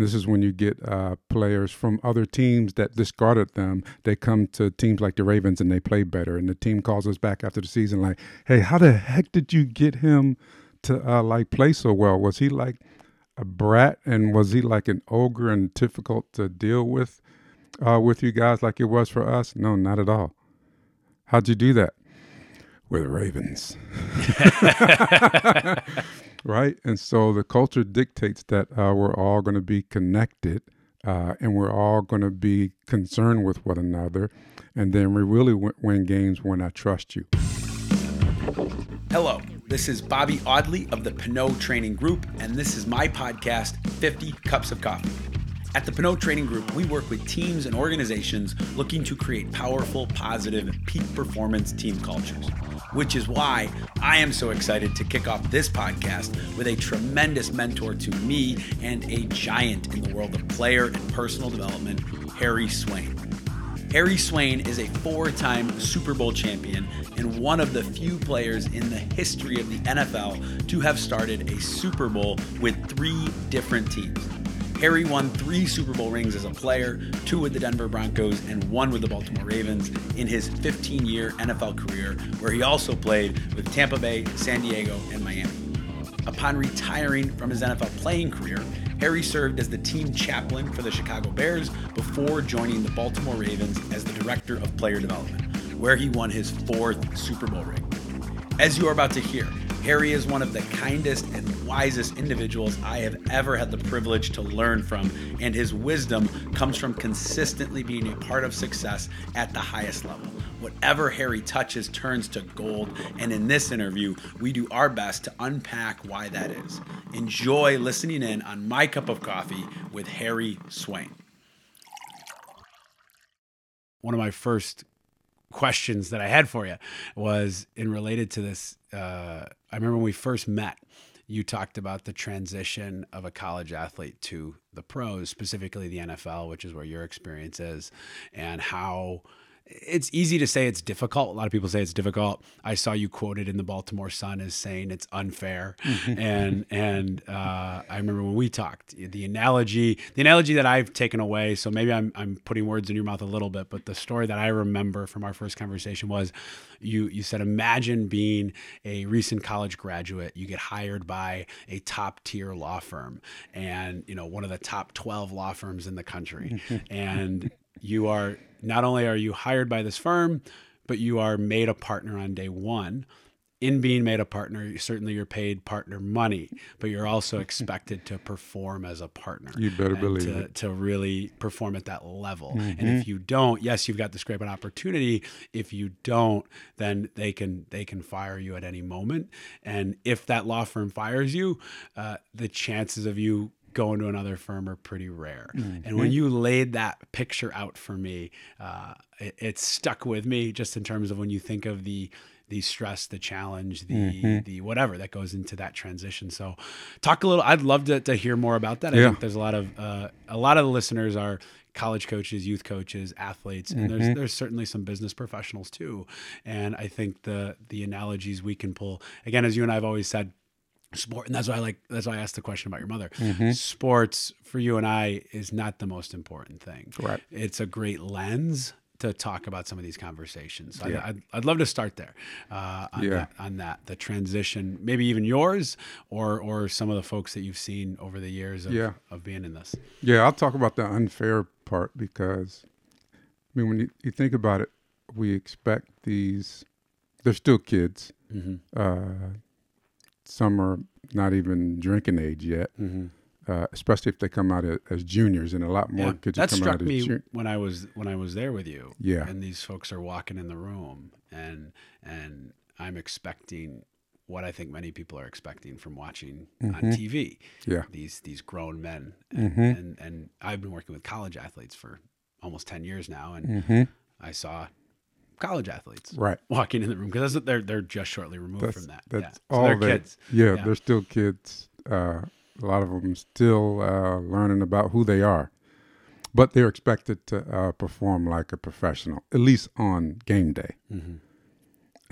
This is when you get uh, players from other teams that discarded them. They come to teams like the Ravens and they play better. And the team calls us back after the season, like, "Hey, how the heck did you get him to uh, like play so well? Was he like a brat and was he like an ogre and difficult to deal with uh, with you guys like it was for us? No, not at all. How'd you do that? With Ravens. right? And so the culture dictates that uh, we're all going to be connected uh, and we're all going to be concerned with one another. And then we really w- win games when I trust you. Hello, this is Bobby Audley of the Pinot Training Group, and this is my podcast, 50 Cups of Coffee. At the Pinot Training Group, we work with teams and organizations looking to create powerful, positive, peak performance team cultures which is why I am so excited to kick off this podcast with a tremendous mentor to me and a giant in the world of player and personal development, Harry Swayne. Harry Swayne is a four time Super Bowl champion and one of the few players in the history of the NFL to have started a Super Bowl with three different teams. Harry won three Super Bowl rings as a player, two with the Denver Broncos and one with the Baltimore Ravens in his 15 year NFL career, where he also played with Tampa Bay, San Diego, and Miami. Upon retiring from his NFL playing career, Harry served as the team chaplain for the Chicago Bears before joining the Baltimore Ravens as the director of player development, where he won his fourth Super Bowl ring. As you are about to hear, Harry is one of the kindest and wisest individuals I have ever had the privilege to learn from, and his wisdom comes from consistently being a part of success at the highest level. Whatever Harry touches turns to gold, and in this interview, we do our best to unpack why that is. Enjoy listening in on My Cup of Coffee with Harry Swayne. One of my first questions that I had for you was in related to this. Uh, I remember when we first met, you talked about the transition of a college athlete to the pros, specifically the NFL, which is where your experience is, and how it's easy to say it's difficult. A lot of people say it's difficult. I saw you quoted in the Baltimore Sun as saying it's unfair, and and uh, I remember when we talked, the analogy, the analogy that I've taken away. So maybe I'm I'm putting words in your mouth a little bit, but the story that I remember from our first conversation was, you you said imagine being a recent college graduate, you get hired by a top tier law firm, and you know one of the top twelve law firms in the country, and you are not only are you hired by this firm, but you are made a partner on day one. In being made a partner, certainly you're paid partner money, but you're also expected to perform as a partner. You better believe to, it. To really perform at that level. Mm-hmm. And if you don't, yes, you've got this great opportunity. If you don't, then they can they can fire you at any moment. And if that law firm fires you, uh, the chances of you going to another firm are pretty rare. Mm-hmm. And when you laid that picture out for me, uh, it, it, stuck with me just in terms of when you think of the the stress, the challenge, the mm-hmm. the whatever that goes into that transition. So, talk a little. I'd love to, to hear more about that. I yeah. think there's a lot of uh, a lot of the listeners are college coaches, youth coaches, athletes, and mm-hmm. there's there's certainly some business professionals too. And I think the the analogies we can pull again, as you and I have always said, sport and that's why i like that's why i asked the question about your mother mm-hmm. sports for you and i is not the most important thing right it's a great lens to talk about some of these conversations yeah. I, I'd, I'd love to start there uh, on, yeah. that, on that the transition maybe even yours or or some of the folks that you've seen over the years of, yeah. of being in this yeah i'll talk about the unfair part because i mean when you, you think about it we expect these they're still kids mm-hmm. uh, some are not even drinking age yet. Mm-hmm. Uh, especially if they come out as juniors, and a lot more yeah, kids that come struck out me jun- when I was when I was there with you. Yeah, and these folks are walking in the room, and and I'm expecting what I think many people are expecting from watching mm-hmm. on TV. Yeah, these these grown men, and, mm-hmm. and, and I've been working with college athletes for almost ten years now, and mm-hmm. I saw college athletes, right, walking in the room because they're they're just shortly removed that's, from that. That's yeah. all so they're kids. Yeah, yeah, they're still kids. Uh, a lot of them still uh, learning about who they are, but they're expected to uh, perform like a professional, at least on game day. Mm-hmm.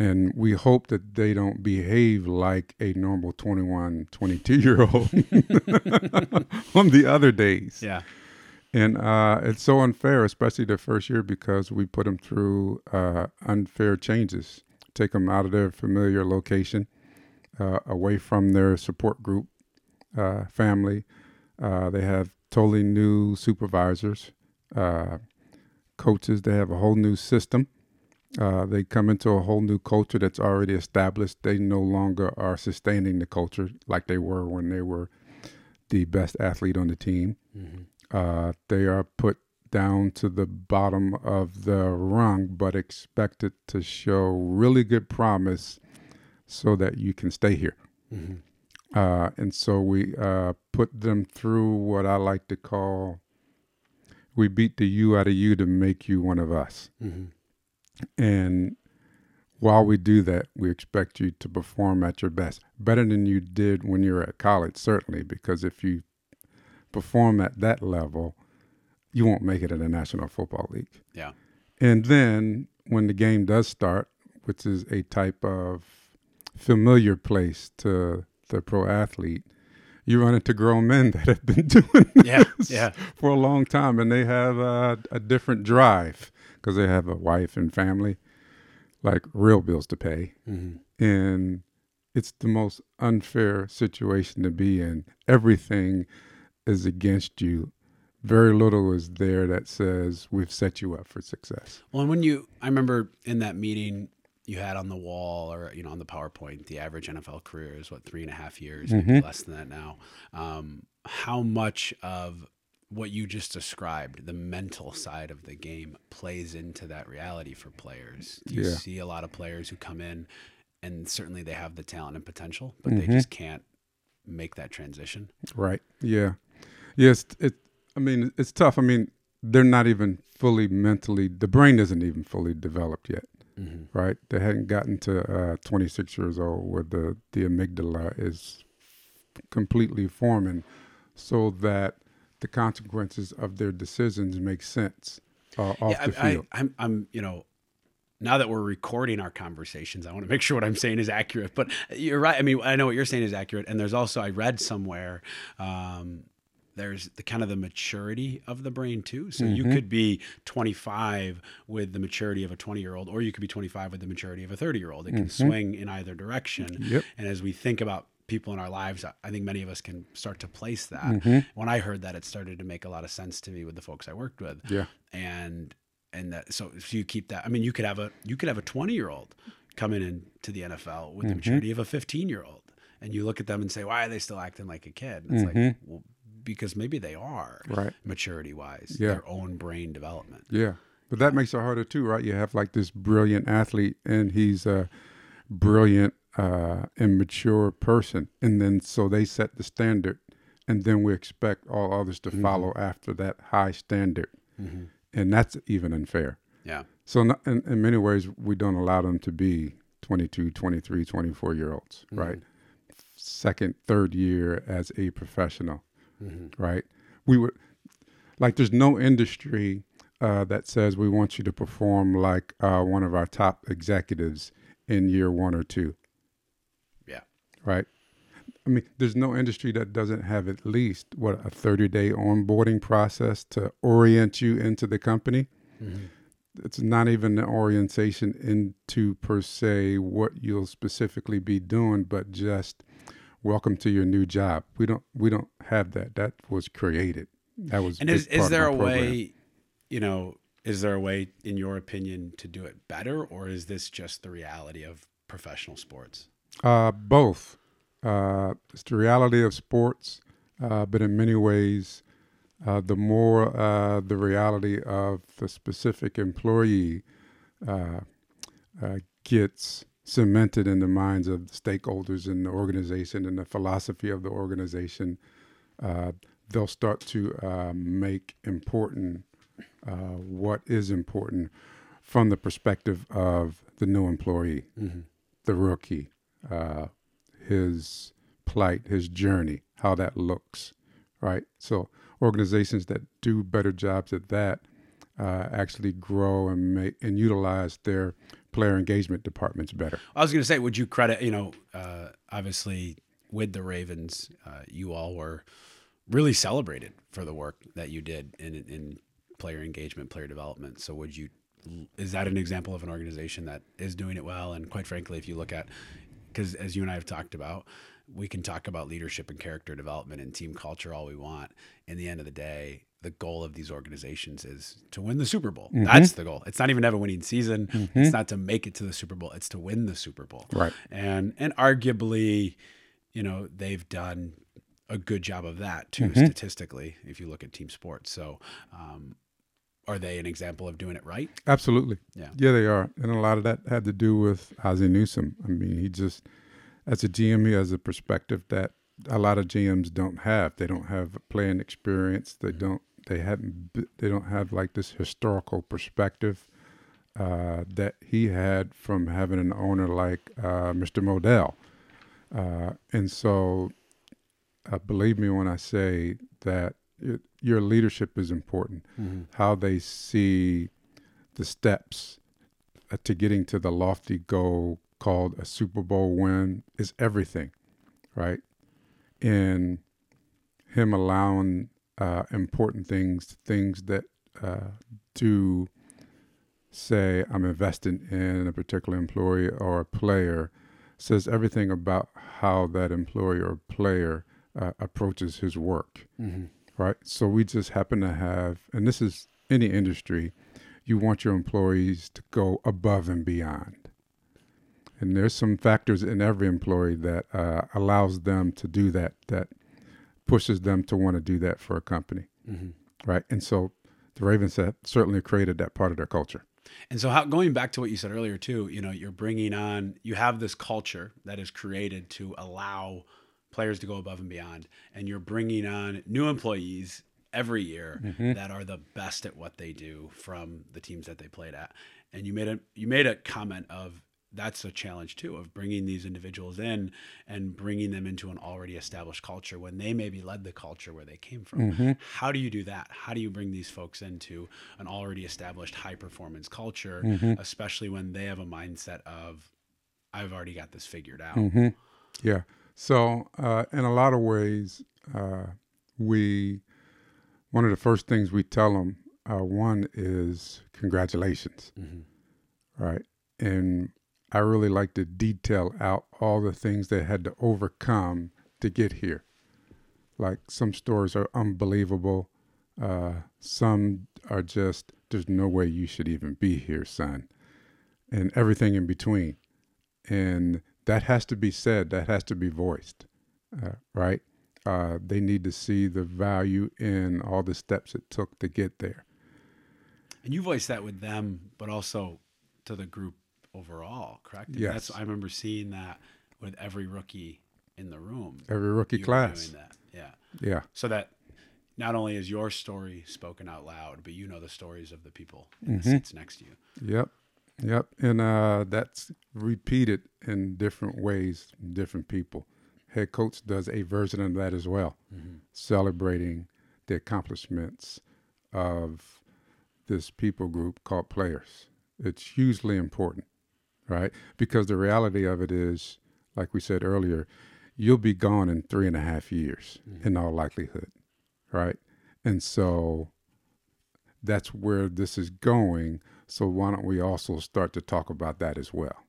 and we hope that they don't behave like a normal 21 22 year old on the other days Yeah. And uh, it's so unfair especially the first year because we put them through uh, unfair changes. Take them out of their familiar location uh, away from their support group uh, family. Uh, they have totally new supervisors uh, coaches. They have a whole new system. They come into a whole new culture that's already established. They no longer are sustaining the culture like they were when they were the best athlete on the team. Uh, they are put down to the bottom of the rung, but expected to show really good promise so that you can stay here. Uh, and so we uh, put them through what I like to call we beat the you out of you to make you one of us. And while we do that, we expect you to perform at your best, better than you did when you were at college, certainly, because if you perform at that level, you won't make it in the National Football League. Yeah. And then when the game does start, which is a type of familiar place to the pro athlete, you run into grown men that have been doing Yeah. this Yeah. for a long time, and they have uh, a different drive because they have a wife and family, like real bills to pay, and it's the most unfair situation to be in. Everything is against you. Very little is there that says we've set you up for success. Well, and when you, I remember in that meeting you had on the wall or, you know, on the PowerPoint, the average NFL career is what, three and a half years, maybe less than that now. Um, how much of what you just described, the mental side of the game, plays into that reality for players? Do you Yeah. see a lot of players who come in and certainly they have the talent and potential, but they just can't make that transition? Right. Yeah. Yes. It. I mean, it's tough. I mean, they're not even fully mentally. The brain isn't even fully developed yet. Right. They hadn't gotten to uh, 26 years old where the the amygdala is completely forming, so that the consequences of their decisions make sense uh, off yeah, the I, field. I, I'm, I'm, you know, now that we're recording our conversations, I want to make sure what I'm saying is accurate. But you're right. I mean, I know what you're saying is accurate. And there's also, I read somewhere, um, there's the kind of the maturity of the brain too. So you mm-hmm. could be 25 with the maturity of a 20 year old, or you could be 25 with the maturity of a 30 year old. It can mm-hmm. swing in either direction. Yep. And as we think about people in our lives, I- think many of us can start to place that. Mm-hmm. When I heard that, it started to make a lot of sense to me with the folks I worked with yeah. and and that so, so you keep that i mean you could have a you could have a 20 year old coming in into the nfl with the maturity of a 15 year old and you look at them and say why are they still acting like a kid and it's like well because maybe they are Right. maturity wise Yeah. their own brain development Yeah. But that makes it harder too, right? You have like this brilliant athlete and he's a brilliant uh immature person. And then so they set the standard and then we expect all others to mm-hmm. follow after that high standard. Mm-hmm. And that's even unfair. yeah So in, in many ways we don't allow them to be 22, 23, 24 year olds, mm-hmm. right? Second, third year as a professional, right? We would like there's no industry uh, that says we want you to perform like uh, one of our top executives in year one or two, yeah right? I mean, there's no industry that doesn't have at least what a 30 day onboarding process to orient you into the company. It's not even an orientation into per se what you'll specifically be doing, but just welcome to your new job. We don't we don't have that. That was created. That was and is, is there a program. way you know is there a way in your opinion to do it better or is this just the reality of professional sports Uh, both. Uh, it's the reality of sports, uh, but in many ways, uh, the more uh, the reality of the specific employee uh, uh, gets cemented in the minds of the stakeholders in the organization and the philosophy of the organization, uh, they'll start to uh, make important uh, what is important from the perspective of the new employee, the rookie, uh, his plight, his journey, how that looks, right? So organizations that do better jobs at that uh, actually grow and make and utilize their player engagement departments better. I was going to say, would you credit, you know, uh, obviously with the Ravens, uh, you all were really celebrated for the work that you did in, in player engagement, player development. So would you, is that an example of an organization that is doing it well? And quite frankly, if you look at, because as you and I have talked about, we can talk about leadership and character development and team culture all we want. In the end of the day, the goal of these organizations is to win the Super Bowl. Mm-hmm. That's the goal. It's not even have a winning season. Mm-hmm. It's not to make it to the Super Bowl. It's to win the Super Bowl. Right. And and arguably, you know, they've done a good job of that too, mm-hmm. statistically, if you look at team sports. So, um, are they an example of doing it right? Absolutely. Yeah. Yeah, they are. And a lot of that had to do with Ozzie Newsome. I mean, he just as a GM, he has a perspective that a lot of GMs don't have. They don't have playing experience. They mm-hmm. don't. They haven't. They don't have like this historical perspective uh, that he had from having an owner like uh, Mr. Modell. Uh, and so, uh, believe me when I say that it, your leadership is important. Mm-hmm. How they see the steps uh, to getting to the lofty goal called a Super Bowl win is everything, right? In him allowing uh, important things, things that uh, do say I'm invested in a particular employee or a player, says everything about how that employee or player uh, approaches his work, mm-hmm. right? So we just happen to have, and this is any industry, you want your employees to go above and beyond and there's some factors in every employee that uh, allows them to do that that pushes them to want to do that for a company mm-hmm. right and so the ravens have certainly created that part of their culture and so how, going back to what you said earlier too you know you're bringing on you have this culture that is created to allow players to go above and beyond and you're bringing on new employees every year mm-hmm. that are the best at what they do from the teams that they played at and you made a you made a comment of that's a challenge too of bringing these individuals in and bringing them into an already established culture when they maybe led the culture where they came from. Mm-hmm. How do you do that? How do you bring these folks into an already established high performance culture, mm-hmm. especially when they have a mindset of, I've already got this figured out? Mm-hmm. Yeah. So, uh, in a lot of ways, uh, we, one of the first things we tell them, uh, one is congratulations. Mm-hmm. Right. And I really like to detail out all the things they had to overcome to get here. Like some stories are unbelievable. Uh, some are just, there's no way you should even be here, son. And everything in between. And that has to be said, that has to be voiced, uh, right? Uh, they need to see the value in all the steps it took to get there. And you voice that with them, but also to the group overall, correct? Yes. That's, I remember seeing that with every rookie in the room. Every rookie class. Yeah. Yeah. So that not only is your story spoken out loud, but you know the stories of the people in mm-hmm. the seats next to you. Yep. Yep. And uh, that's repeated in different ways, different people. Head coach does a version of that as well, mm-hmm. celebrating the accomplishments of this people group called players. It's hugely important right? Because the reality of it is, like we said earlier, you'll be gone in three and a half years mm-hmm. in all likelihood, right? And so that's where this is going. So why don't we also start to talk about that as well?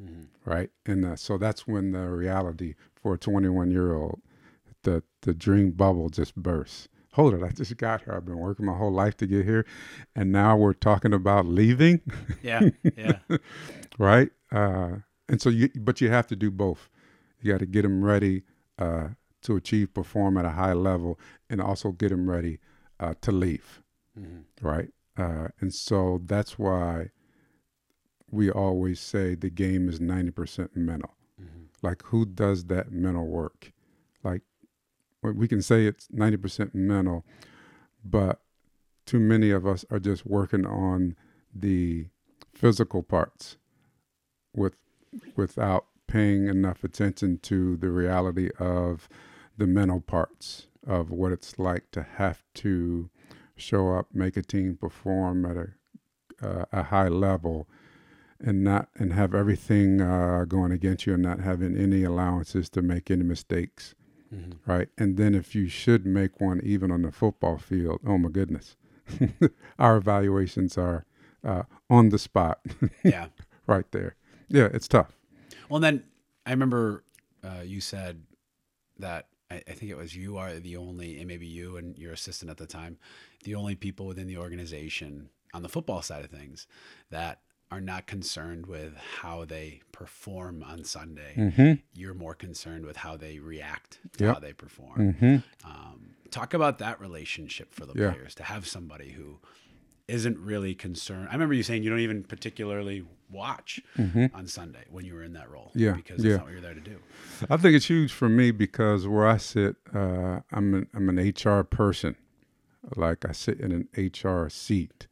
Mm-hmm. Right. And uh, so that's when the reality for a 21 year old, the, the dream bubble just bursts. Hold it. I just got here. I've been working my whole life to get here. And now we're talking about leaving. Yeah. Yeah. Right? Uh, and so you, but you have to do both. You got to get them ready uh, to achieve, perform at a high level, and also get them ready uh, to leave, mm-hmm. right? Uh, and so that's why we always say the game is ninety percent mental. Mm-hmm. Like, who does that mental work? Like, we can say it's ninety percent mental, but too many of us are just working on the physical parts with without paying enough attention to the reality of the mental parts of what it's like to have to show up, make a team perform at a uh, a high level, and not and have everything uh, going against you and not having any allowances to make any mistakes, Mm-hmm. right? And then if you should make one, even on the football field, oh my goodness, our evaluations are uh, on the spot, Yeah. right there. Yeah, it's tough. Well, and then I remember uh, you said that I, I think it was you are the only, and maybe you and your assistant at the time, the only people within the organization on the football side of things that are not concerned with how they perform on Sunday. Mm-hmm. You're more concerned with how they react to Yep. how they perform. Mm-hmm. Um, talk about that relationship for the Yeah. players to have somebody who isn't really concerned. I remember you saying you don't even particularly watch on Sunday when you were in that role. Mm-hmm. Yeah, Because that's yeah. not what you're there to do. I think it's huge for me because where I sit, uh, I'm an, I'm an HR person. Like I sit in an HR seat,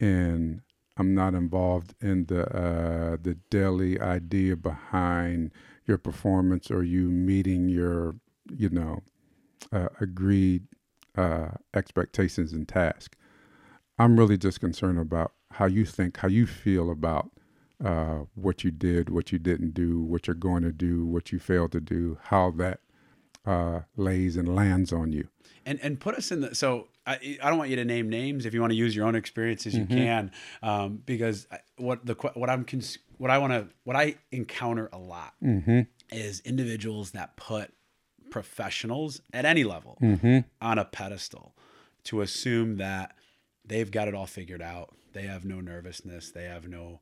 and I'm not involved in the uh, the daily idea behind your performance or you meeting your you know uh, agreed uh, expectations and tasks. I'm really just concerned about how you think, how you feel about uh, what you did, what you didn't do, what you're going to do, what you failed to do, how that uh, lays and lands on you. And and put us in the so I, I don't want you to name names. If you want to use your own experiences you can um, because I- what the what I'm cons- what I want to what I encounter a lot is individuals that put professionals at any level on a pedestal to assume that they've got it all figured out. They have no nervousness. They have no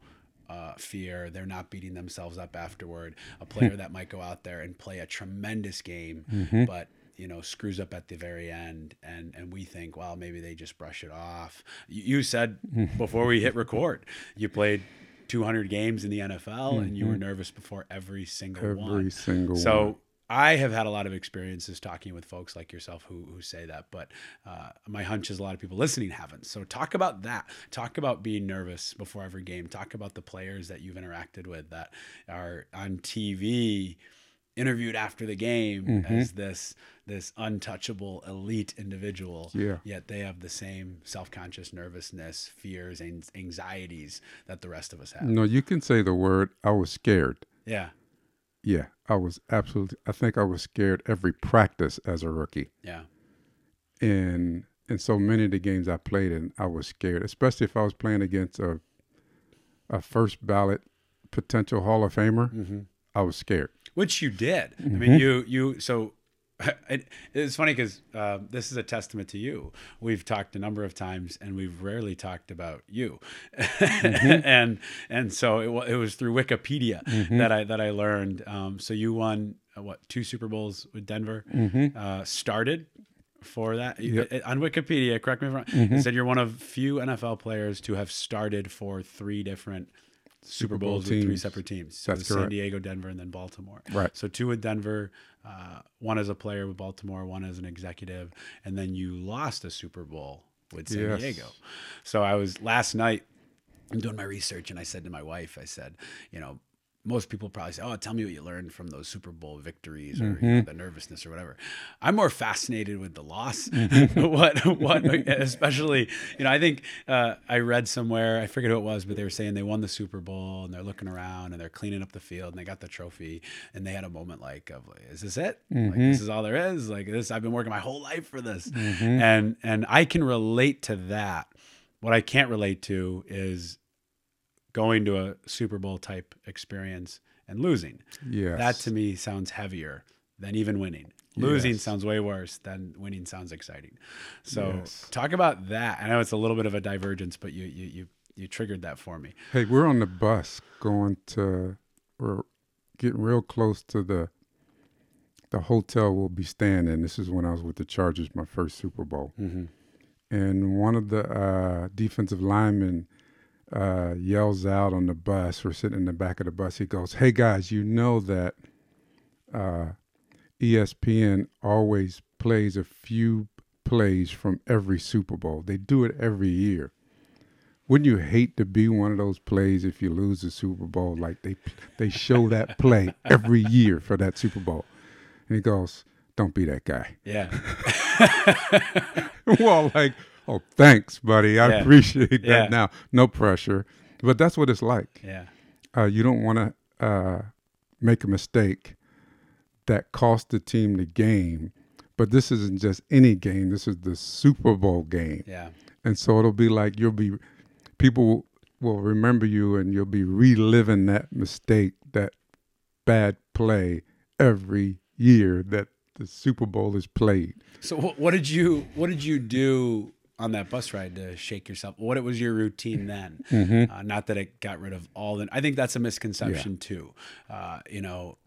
uh, fear. They're not beating themselves up afterward. A player that might go out there and play a tremendous game, but you know screws up at the very end, and and we think, well, maybe they just brush it off. You, you said before we hit record, you played. 200 games in the NFL, and you were nervous before every single Every one. Every single So one. I have had a lot of experiences talking with folks like yourself who, who say that, but uh, my hunch is a lot of people listening haven't. So talk about that. Talk about being nervous before every game. Talk about the players that you've interacted with that are on TV, interviewed after the game Mm-hmm. as this this untouchable elite individual. Yeah. Yet they have the same self conscious nervousness, fears, and anxieties that the rest of us have. No, you can say the word. I was scared. Yeah. Yeah, I was absolutely. I think I was scared every practice as a rookie. Yeah. and and so many of the games I played in, I was scared, especially if I was playing against a a first ballot potential Hall of Famer. Mm-hmm. I was scared. which you did. I Mm-hmm. mean, you you so it, it's funny because uh, this is a testament to you. We've talked a number of times, and we've rarely talked about you, Mm-hmm. and and so it, it was through Wikipedia Mm-hmm. that I that I learned. Um, so you won uh, what two Super Bowls with Denver? Uh, started. For that, Mm-hmm. Yep. Mm-hmm. on Wikipedia, correct me if I'm wrong. It said you're one of few NFL players to have started for three different Super, Bowl Bowls with three separate teams. So That's San correct. Diego, Denver, and then Baltimore. Right. So two with Denver, uh, one as a player with Baltimore, one as an executive, and then you lost a Super Bowl with San Yes. Diego. So I was last night. I'm doing my research, and I said to my wife, I said, you know. Most people probably say, "Oh, tell me what you learned from those Super Bowl victories, or Mm-hmm. know, the nervousness, or whatever." I'm more fascinated with the loss. Mm-hmm. what, what, especially, you know, I think uh, I read somewhere, I forget who it was, but they were saying they won the Super Bowl and they're looking around and they're cleaning up the field and they got the trophy and they had a moment like of like, is this it? Like this is all there is? Like this I've been working my whole life for this. And and I can relate to that. What I can't relate to is going to a Super Bowl type experience and losing. Yes. That to me sounds heavier than even winning. Losing Yes. sounds way worse than winning sounds exciting. So Yes. talk about that. I know it's a little bit of a divergence, but you you you you triggered that for me. Hey, we're on the bus going to. We're getting real close to the. The hotel we'll be staying in. This is when I was with the Chargers, my first Super Bowl. Mm-hmm. and one of the uh, defensive linemen uh, yells out on the bus. We're sitting in the back of the bus. He goes, "Hey guys, you know that uh, ESPN always plays a few plays from every Super Bowl. They do it every year. Wouldn't you hate to be one of those plays if you lose the Super Bowl? Like they they show that play every year for that Super Bowl." And he goes, "Don't be that guy." Yeah. well, like, oh, thanks, buddy. I Yeah. appreciate that. Yeah. Now, no pressure. But that's what it's like. Yeah. Uh, you don't want to uh, make a mistake that cost the team the game. But this isn't just any game. This is the Super Bowl game. Yeah. And so it'll be like you'll be, people will remember you and you'll be reliving that mistake, that bad play every year that the Super Bowl is played. So what, what did you what did you do on that bus ride to shake yourself? What it was your routine then? Mm-hmm. Uh, not that it got rid of all the. I think that's a misconception too. Uh, you know,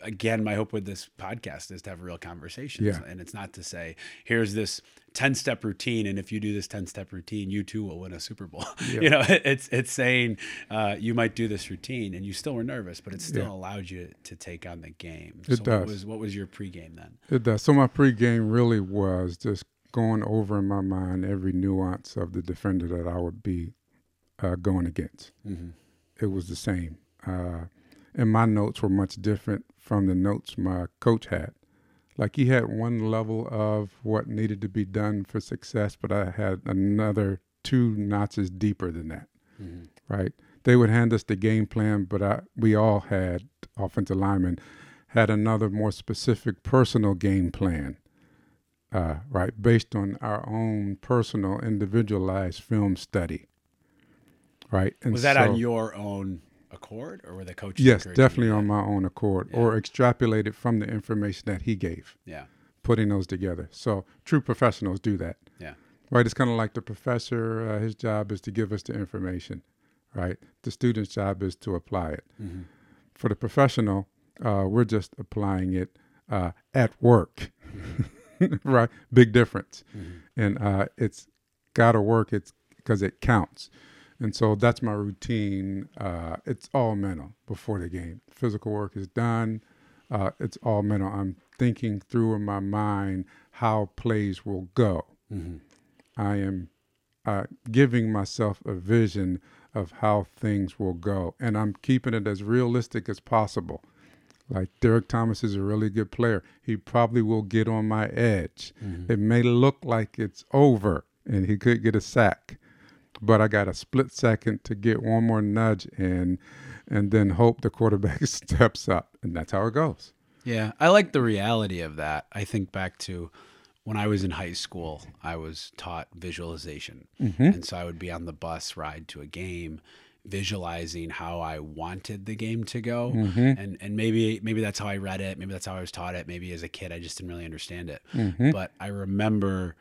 again, my hope with this podcast is to have real conversations. Yeah. And it's not to say, here's this 10 step routine. And if you do this 10 step routine, you too will win a Super Bowl. you know, it's, it's saying uh, you might do this routine and you still were nervous, but it still Yeah. allowed you to take on the game. It so does. What was, what was your pregame then? It does. So my pregame really was just going over in my mind every nuance of the defender that I would be uh, going against. It was the same. Uh, and my notes were much different from the notes my coach had. Like he had one level of what needed to be done for success, but I had another two notches deeper than that. Right? They would hand us the game plan, but I, we all had offensive linemen had another more specific personal game plan. Uh, right, based on our own personal, individualized film study. Right, and Was that so- on your own accord or were the coaches? Yes, definitely on my own accord, or extrapolated from the information that he gave, Yeah. putting those together. So true professionals do that. Yeah. Right, it's kind of like the professor. Uh, his job is to give us the information. Right, the student's job is to apply it. For the professional, uh, we're just applying it uh, at work. right, big difference, and uh, it's got to work. It's because it counts. And so that's my routine. Uh, it's all mental before the game. Physical work is done. Uh, it's all mental. I'm thinking through in my mind how plays will go. I am uh, giving myself a vision of how things will go, and I'm keeping it as realistic as possible. Like Derrick Thomas is a really good player. He probably will get on my edge. Mm-hmm. It may look like it's over and he could get a sack, but I got a split second to get one more nudge in and then hope the quarterback steps up. And that's how it goes. Yeah, I like the reality of that. I think back to when I was in high school, I was taught visualization. Mm-hmm. And so I would be on the bus ride to a game visualizing how I wanted the game to go. Mm-hmm. And and maybe maybe that's how I read it, maybe that's how I was taught it. Maybe as a kid I just didn't really understand it. Mm-hmm. But I remember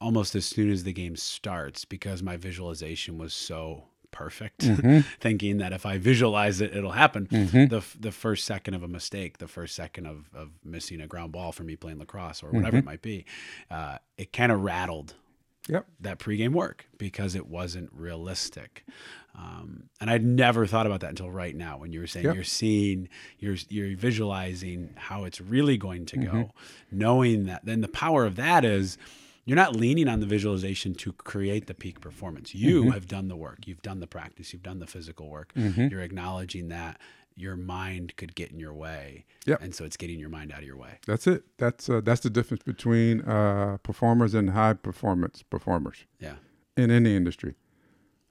almost as soon as the game starts because my visualization was so perfect mm-hmm. thinking that if i visualize it it'll happen the, f- the first second of a mistake the first second of, of missing a ground ball for me playing lacrosse or whatever it might be uh, it kind of rattled Yep. that pregame work because it wasn't realistic. Um, and I'd never thought about that until right now when you were saying Yep. you're seeing, you're you're visualizing how it's really going to go, Mm-hmm. knowing that. Then the power of that is you're not leaning on the visualization to create the peak performance. You Mm-hmm. have done the work, you've done the practice, you've done the physical work. You're acknowledging that your mind could get in your way, Yep. and so it's getting your mind out of your way. That's it. That's uh, that's the difference between uh, performers and high performance performers Yeah, in any industry.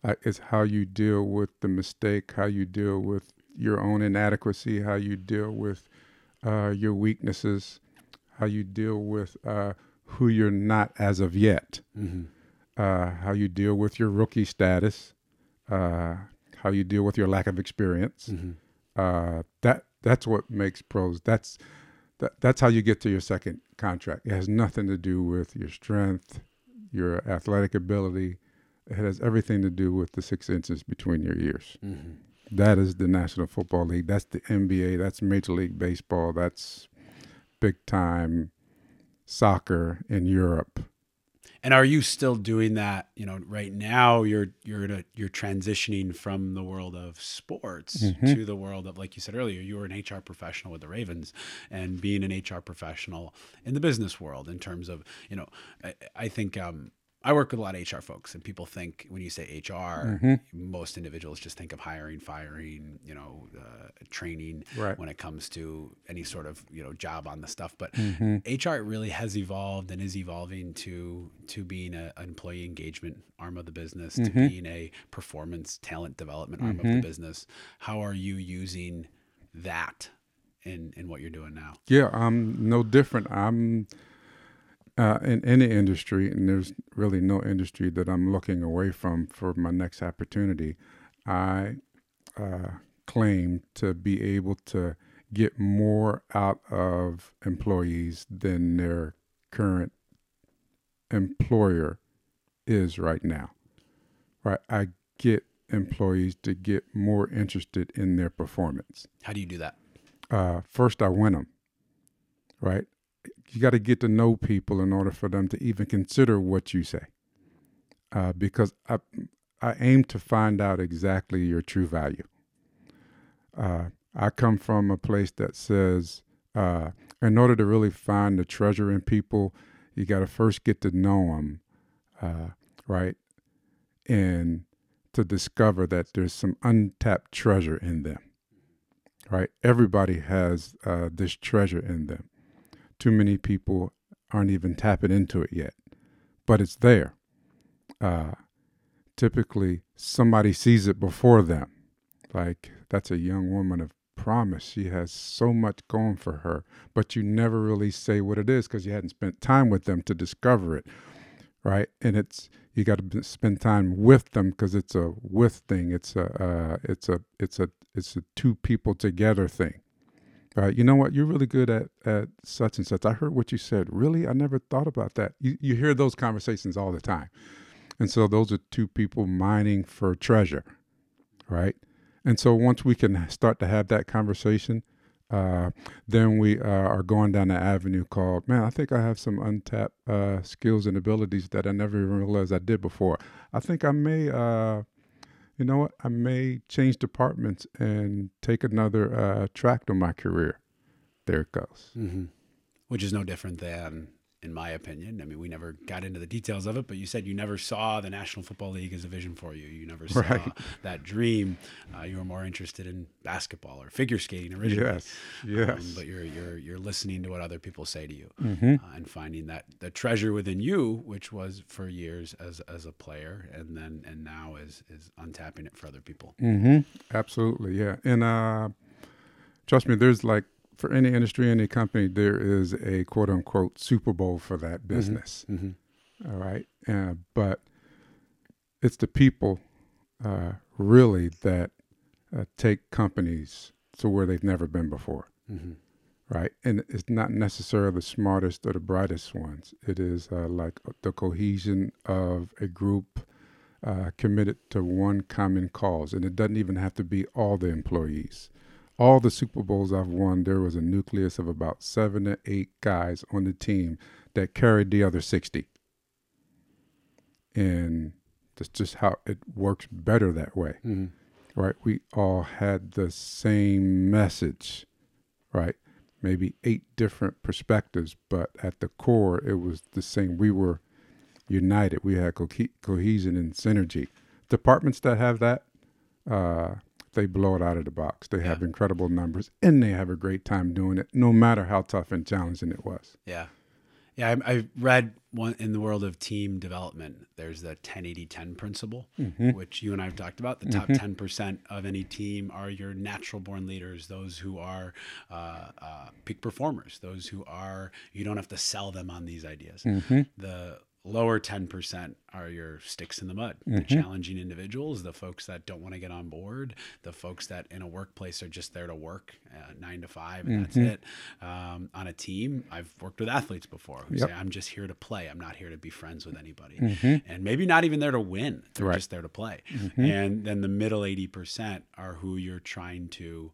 Uh, it's how you deal with the mistake, how you deal with your own inadequacy, how you deal with uh, your weaknesses, how you deal with uh, who you're not as of yet, uh, how you deal with your rookie status, uh, how you deal with your lack of experience. Uh, that that's what makes pros. That's that, that's how you get to your second contract. It has nothing to do with your strength, your athletic ability. It has everything to do with the six inches between your ears. That is the National Football League. That's the NBA. That's Major League Baseball. That's big time soccer in Europe. And are you still doing that? You know, right now you're you're in a, you're transitioning from the world of sports to the world of, like you said earlier, you were an HR professional with the Ravens, and being an HR professional in the business world in terms of, you know, I, I think um, I work with a lot of HR folks, and people think when you say HR, Mm-hmm. most individuals just think of hiring, firing, you know, uh, training. Right. When it comes to any sort of you know job on the stuff, but Mm-hmm. HR really has evolved and is evolving to to being a, an employee engagement arm of the business, Mm-hmm. to being a performance talent development arm of the business. How are you using that in in what you're doing now? Yeah, I'm no different. I'm uh, in any industry, and there's really no industry that I'm looking away from for my next opportunity. I uh, claim to be able to get more out of employees than their current employer is right now. Right, I get employees to get more interested in their performance How do you do that? uh, first I win them, right? You got to get to know people in order for them to even consider what you say, uh, because I I aim to find out exactly your true value. Uh, I come from a place that says, uh, in order to really find the treasure in people, you got to first get to know them, uh, right, and to discover that there's some untapped treasure in them right? Everybody has uh, this treasure in them. Too many people aren't even tapping into it yet, but it's there. Uh, typically, somebody sees it before them. Like, that's a young woman of promise. She has so much going for her, but you never really say what it is because you hadn't spent time with them to discover it, right? And it's you got to spend time with them because it's a with thing. It's a uh, it's a it's a it's a two people together thing. Right? You know what? You're really good at at such and such. I heard what you said. Really, I never thought about that. You you hear those conversations all the time, and so those are two people mining for treasure, right? And so once we can start to have that conversation, uh, then we uh, are going down the avenue called, man, I think I have some untapped uh, skills and abilities that I never even realized I did before. I think I may, uh, you know what, I may change departments and take another uh, track to my career. There it goes. Mm-hmm. Which is no different than, in my opinion. I mean, we never got into the details of it, but you said you never saw the National Football League as a vision for you. You never saw Right. that dream. Uh, you were more interested in basketball or figure skating originally. Yes, yes. Um, but you're you're you're listening to what other people say to you Mhm. uh, and finding that the treasure within you, which was for years as as a player, and then and now is is untapping it for other people. Mm-hmm. Absolutely, yeah. And uh, trust me, there's like for any industry, any company, there is a quote unquote Super Bowl for that business. Mm-hmm. All right, uh, but it's the people uh, really that uh, take companies to where they've never been before. Mm-hmm. Right, and it's not necessarily the smartest or the brightest ones. It is uh, like the cohesion of a group uh, committed to one common cause, and it doesn't even have to be all the employees. All the Super Bowls I've won, there was a nucleus of about seven to eight guys on the team that carried the other sixty, and that's just how it works better that way Mm-hmm. right? We all had the same message, right? Maybe eight different perspectives, but at the core, it was the same. We were united. We had co- cohesion and synergy. Departments that have that, uh, they blow it out of the box. They have incredible numbers, and they have a great time doing it, no matter how tough and challenging it was. Yeah. Yeah, I, I read one in the world of team development. There's the 10 80 10 principle, which you and I have talked about. The top 10% of any team are your natural born leaders, those who are uh, uh, peak performers, those who are, you don't have to sell them on these ideas. The lower 10% are your sticks in the mud, the challenging individuals, the folks that don't want to get on board, the folks that in a workplace are just there to work uh, nine to five and that's it. Um, on a team, I've worked with athletes before who Yep. say, I'm just here to play. I'm not here to be friends with anybody. And maybe not even there to win, they're Right. just there to play. And then the middle 80% are who you're trying to,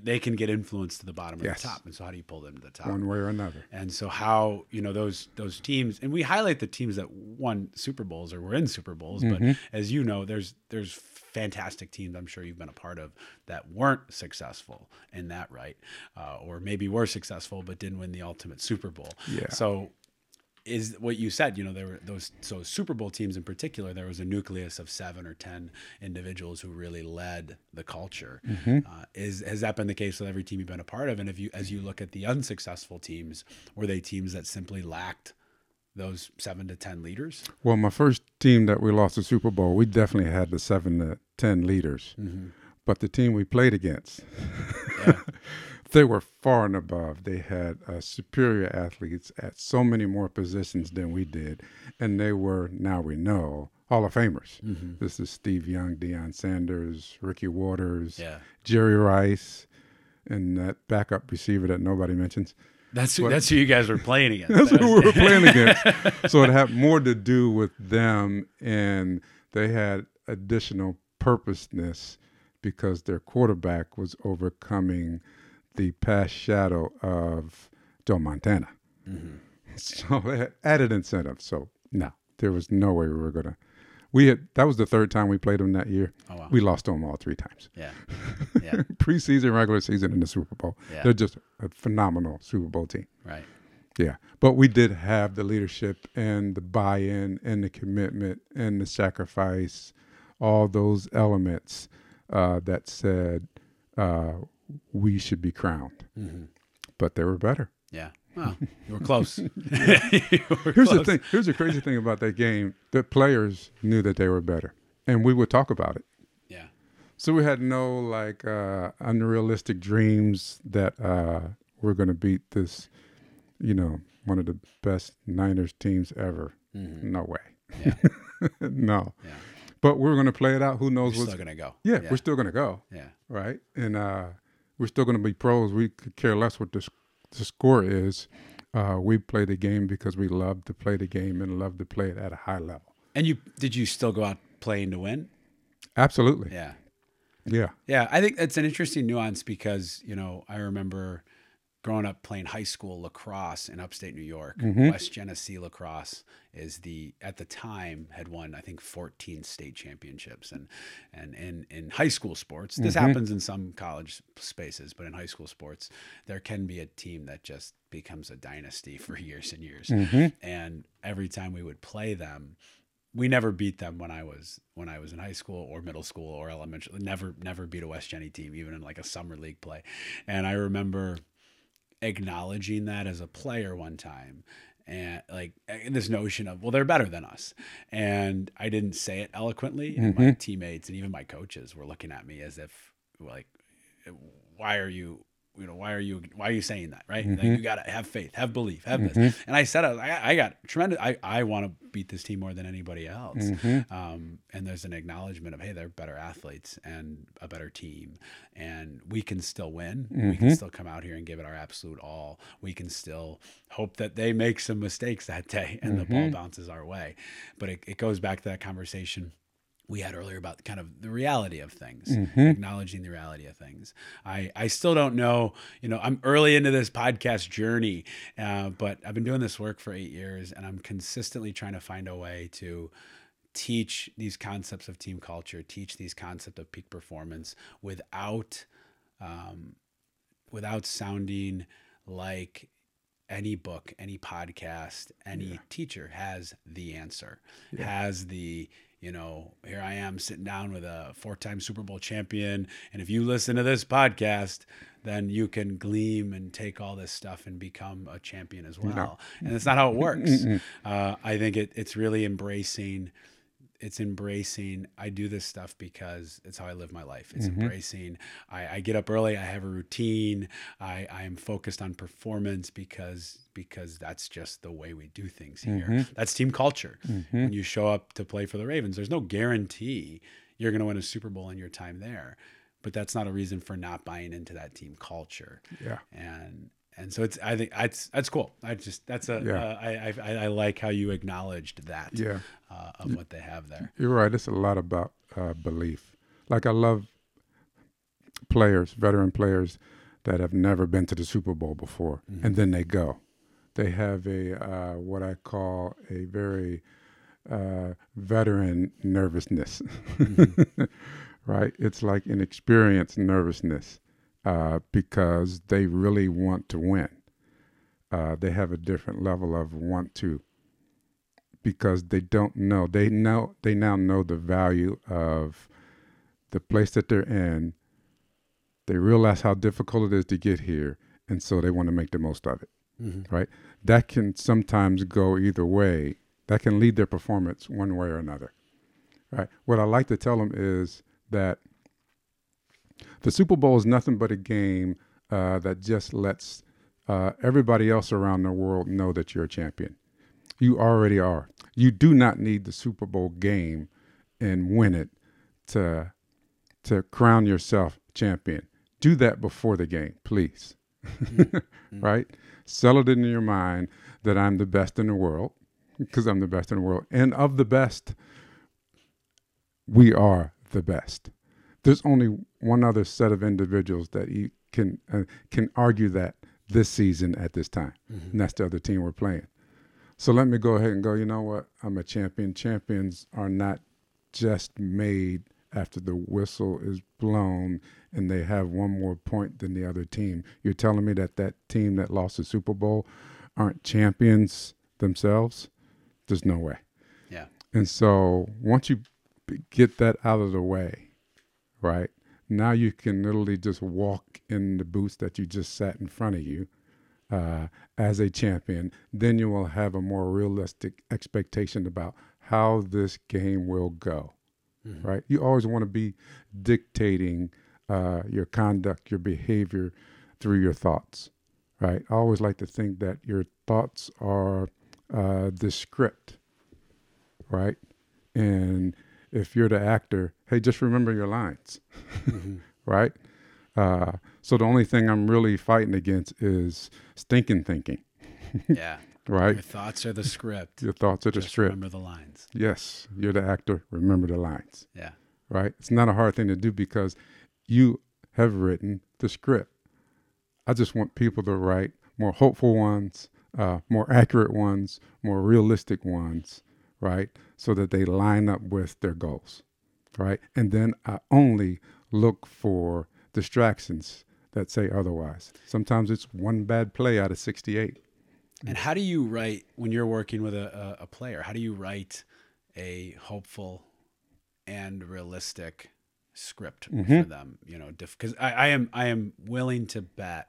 they can get influence to the bottom of Yes. the top. And so how do you pull them to the top? One way or another. And so how you know those those teams, and we highlight the teams that won Super Bowls or were in Super Bowls, but as you know, there's there's fantastic teams I'm sure you've been a part of that weren't successful in that right, uh, or maybe were successful but didn't win the ultimate Super Bowl. Yeah. So is what you said. You know, there were those so Super Bowl teams in particular. There was a nucleus of seven or ten individuals who really led the culture. Mm-hmm. Uh, is has that been the case with every team you've been a part of? And if you, as you look at the unsuccessful teams, were they teams that simply lacked those seven to ten leaders? Well, my first team that we lost the Super Bowl, we definitely had the seven to ten leaders. Mm-hmm. But the team we played against, Yeah. they were far and above. They had uh, superior athletes at so many more positions than we did, and they were now we know Hall of Famers. Mm-hmm. This is Steve Young, Deion Sanders, Ricky Watters, Yeah. Jerry Rice, and that backup receiver that nobody mentions. That's who, that's who you guys were playing against. That's who we were playing against. so it had more to do with them, and they had additional purposeness because their quarterback was overcoming the past shadow of Joe Montana. Mm-hmm. So had added incentive. So no, there was no way we were gonna. We had that was the third time we played them that year. Oh, wow. We lost to them all three times. yeah. Yeah. Preseason, regular season, and the Super Bowl. Yeah. They're just a phenomenal Super Bowl team. Right. Yeah, but we did have the leadership and the buy-in and the commitment and the sacrifice, all those elements uh, that said uh, we should be crowned. Mhm. But they were better. Yeah. Well, you were close. You were Here's the thing. Here's the crazy thing about that game: the players knew that they were better, and we would talk about it. Yeah. So we had no like uh, unrealistic dreams that uh, we're going to beat this, you know, one of the best Niners teams ever. Mhm. No way. Yeah. no. Yeah. But we're going to play it out. Who knows You're what's still gonna go. yeah, Yeah. we're still going to go, Yeah. right? And uh, we're still going to be pros. We could care less what the, the score is. Uh, we play the game because we love to play the game and love to play it at a high level. And you did you still go out playing to win? Absolutely. Yeah. Yeah. Yeah, I think that's an interesting nuance because, you know, I remember growing up playing high school lacrosse in upstate New York. Mm-hmm. West Genesee lacrosse is the at the time had won I think 14 state championships and and in in high school sports this mm-hmm. happens in some college spaces but in high school sports there can be a team that just becomes a dynasty for years and years mm-hmm. and every time we would play them we never beat them when I was when I was in high school or middle school or elementary. Never never beat a West Jenny team, even in like a summer league play. And I remember acknowledging that as a player one time. And like eh, this notion of well they're better than us. And i didn't say it eloquently and my mm-hmm. teammates and even my coaches were looking at me as if like why are you you know why are you why are you saying that right? Like, mm-hmm. you gotta have faith have belief have this. Mm-hmm. And i said I, I got tremendous i, I want to beat this team more than anybody else. Mm-hmm. Um, and there's an acknowledgement of hey they're better athletes and a better team. And we can still win. We can still come out here and give it our absolute all. We can still hope that they make some mistakes that day and the ball bounces our way. But it, it goes back to that conversation we had earlier about kind of the reality of things, acknowledging the reality of things. I, I still don't know, you know, I'm early into this podcast journey, uh, but I've been doing this work for eight years and I'm consistently trying to find a way to teach these concepts of team culture, teach these concepts of peak performance without, um, without sounding like any book, any podcast, any teacher has the answer, has the, you know, here I am sitting down with a four time Super Bowl champion. And if you listen to this podcast, then you can gleam and take all this stuff and become a champion as well. And that's not how it works. Uh, I think it, it's really embracing it's embracing i do this stuff because it's how i live my life. It's mm-hmm. embracing I, I get up early i have a routine i i am focused on performance because because that's just the way we do things here. Mm-hmm. That's team culture. Mm-hmm. When you show up to play for the ravens there's no guarantee you're going to win a super bowl in your time there but that's not a reason for not buying into that team culture. Yeah. and and so it's I think that's that's cool. I just that's a Yeah. uh, I, I I like how you acknowledged that Yeah. uh, of what they have there. You're right. It's a lot about uh, belief. Like I love players, veteran players that have never been to the Super Bowl before, and then they go. They have a uh, what I call a very uh, veteran nervousness, right? It's like an experienced nervousness uh, because they really want to win. Uh, they have a different level of want to because they don't know. They know they now know the value of the place that they're in. They realize how difficult it is to get here, and so they want to make the most of it. Mm-hmm. Right? That can sometimes go either way. That can lead their performance one way or another. Right? What I like to tell them is that the Super Bowl is nothing but a game uh, that just lets uh, everybody else around the world know that you're a champion. You already are. You do not need the Super Bowl game and win it to to crown yourself champion. Do that before the game, please. Mm-hmm. right? Sell it in your mind that I'm the best in the world because I'm the best in the world. And of the best, we are the best. There's only one other set of individuals that you can uh, can argue that this season at this time, mm-hmm. and that's the other team we're playing. So let me go ahead and go. You know what? I'm a champion. Champions are not just made after the whistle is blown and they have one more point than the other team. You're telling me that that team that lost the Super Bowl aren't champions themselves? There's no way. Yeah. And so once you get that out of the way, right? Now you can literally just walk in the boots that you just sat in front of you uh, as a champion. Then you will have a more realistic expectation about how this game will go, mm-hmm. right? You always want to be dictating uh, your conduct, your behavior through your thoughts, right? I always like to think that your thoughts are uh, the script, right? And if you're the actor, hey, just remember your lines, mm-hmm. right? Uh, so the only thing I'm really fighting against is stinking thinking. yeah. Right. Your thoughts are the script. Your thoughts are the just script. Remember the lines. Yes, you're the actor. Remember the lines. Yeah. Right. It's not a hard thing to do because you have written the script. I just want people to write more hopeful ones, uh, more accurate ones, more realistic ones, right? So that they line up with their goals, right? And then I only look for distractions that say otherwise. Sometimes it's one bad play out of 68. And how do you write when you're working with a, a, player? How do you write a hopeful and realistic script mm-hmm. for them? You know, because I, I am I am willing to bet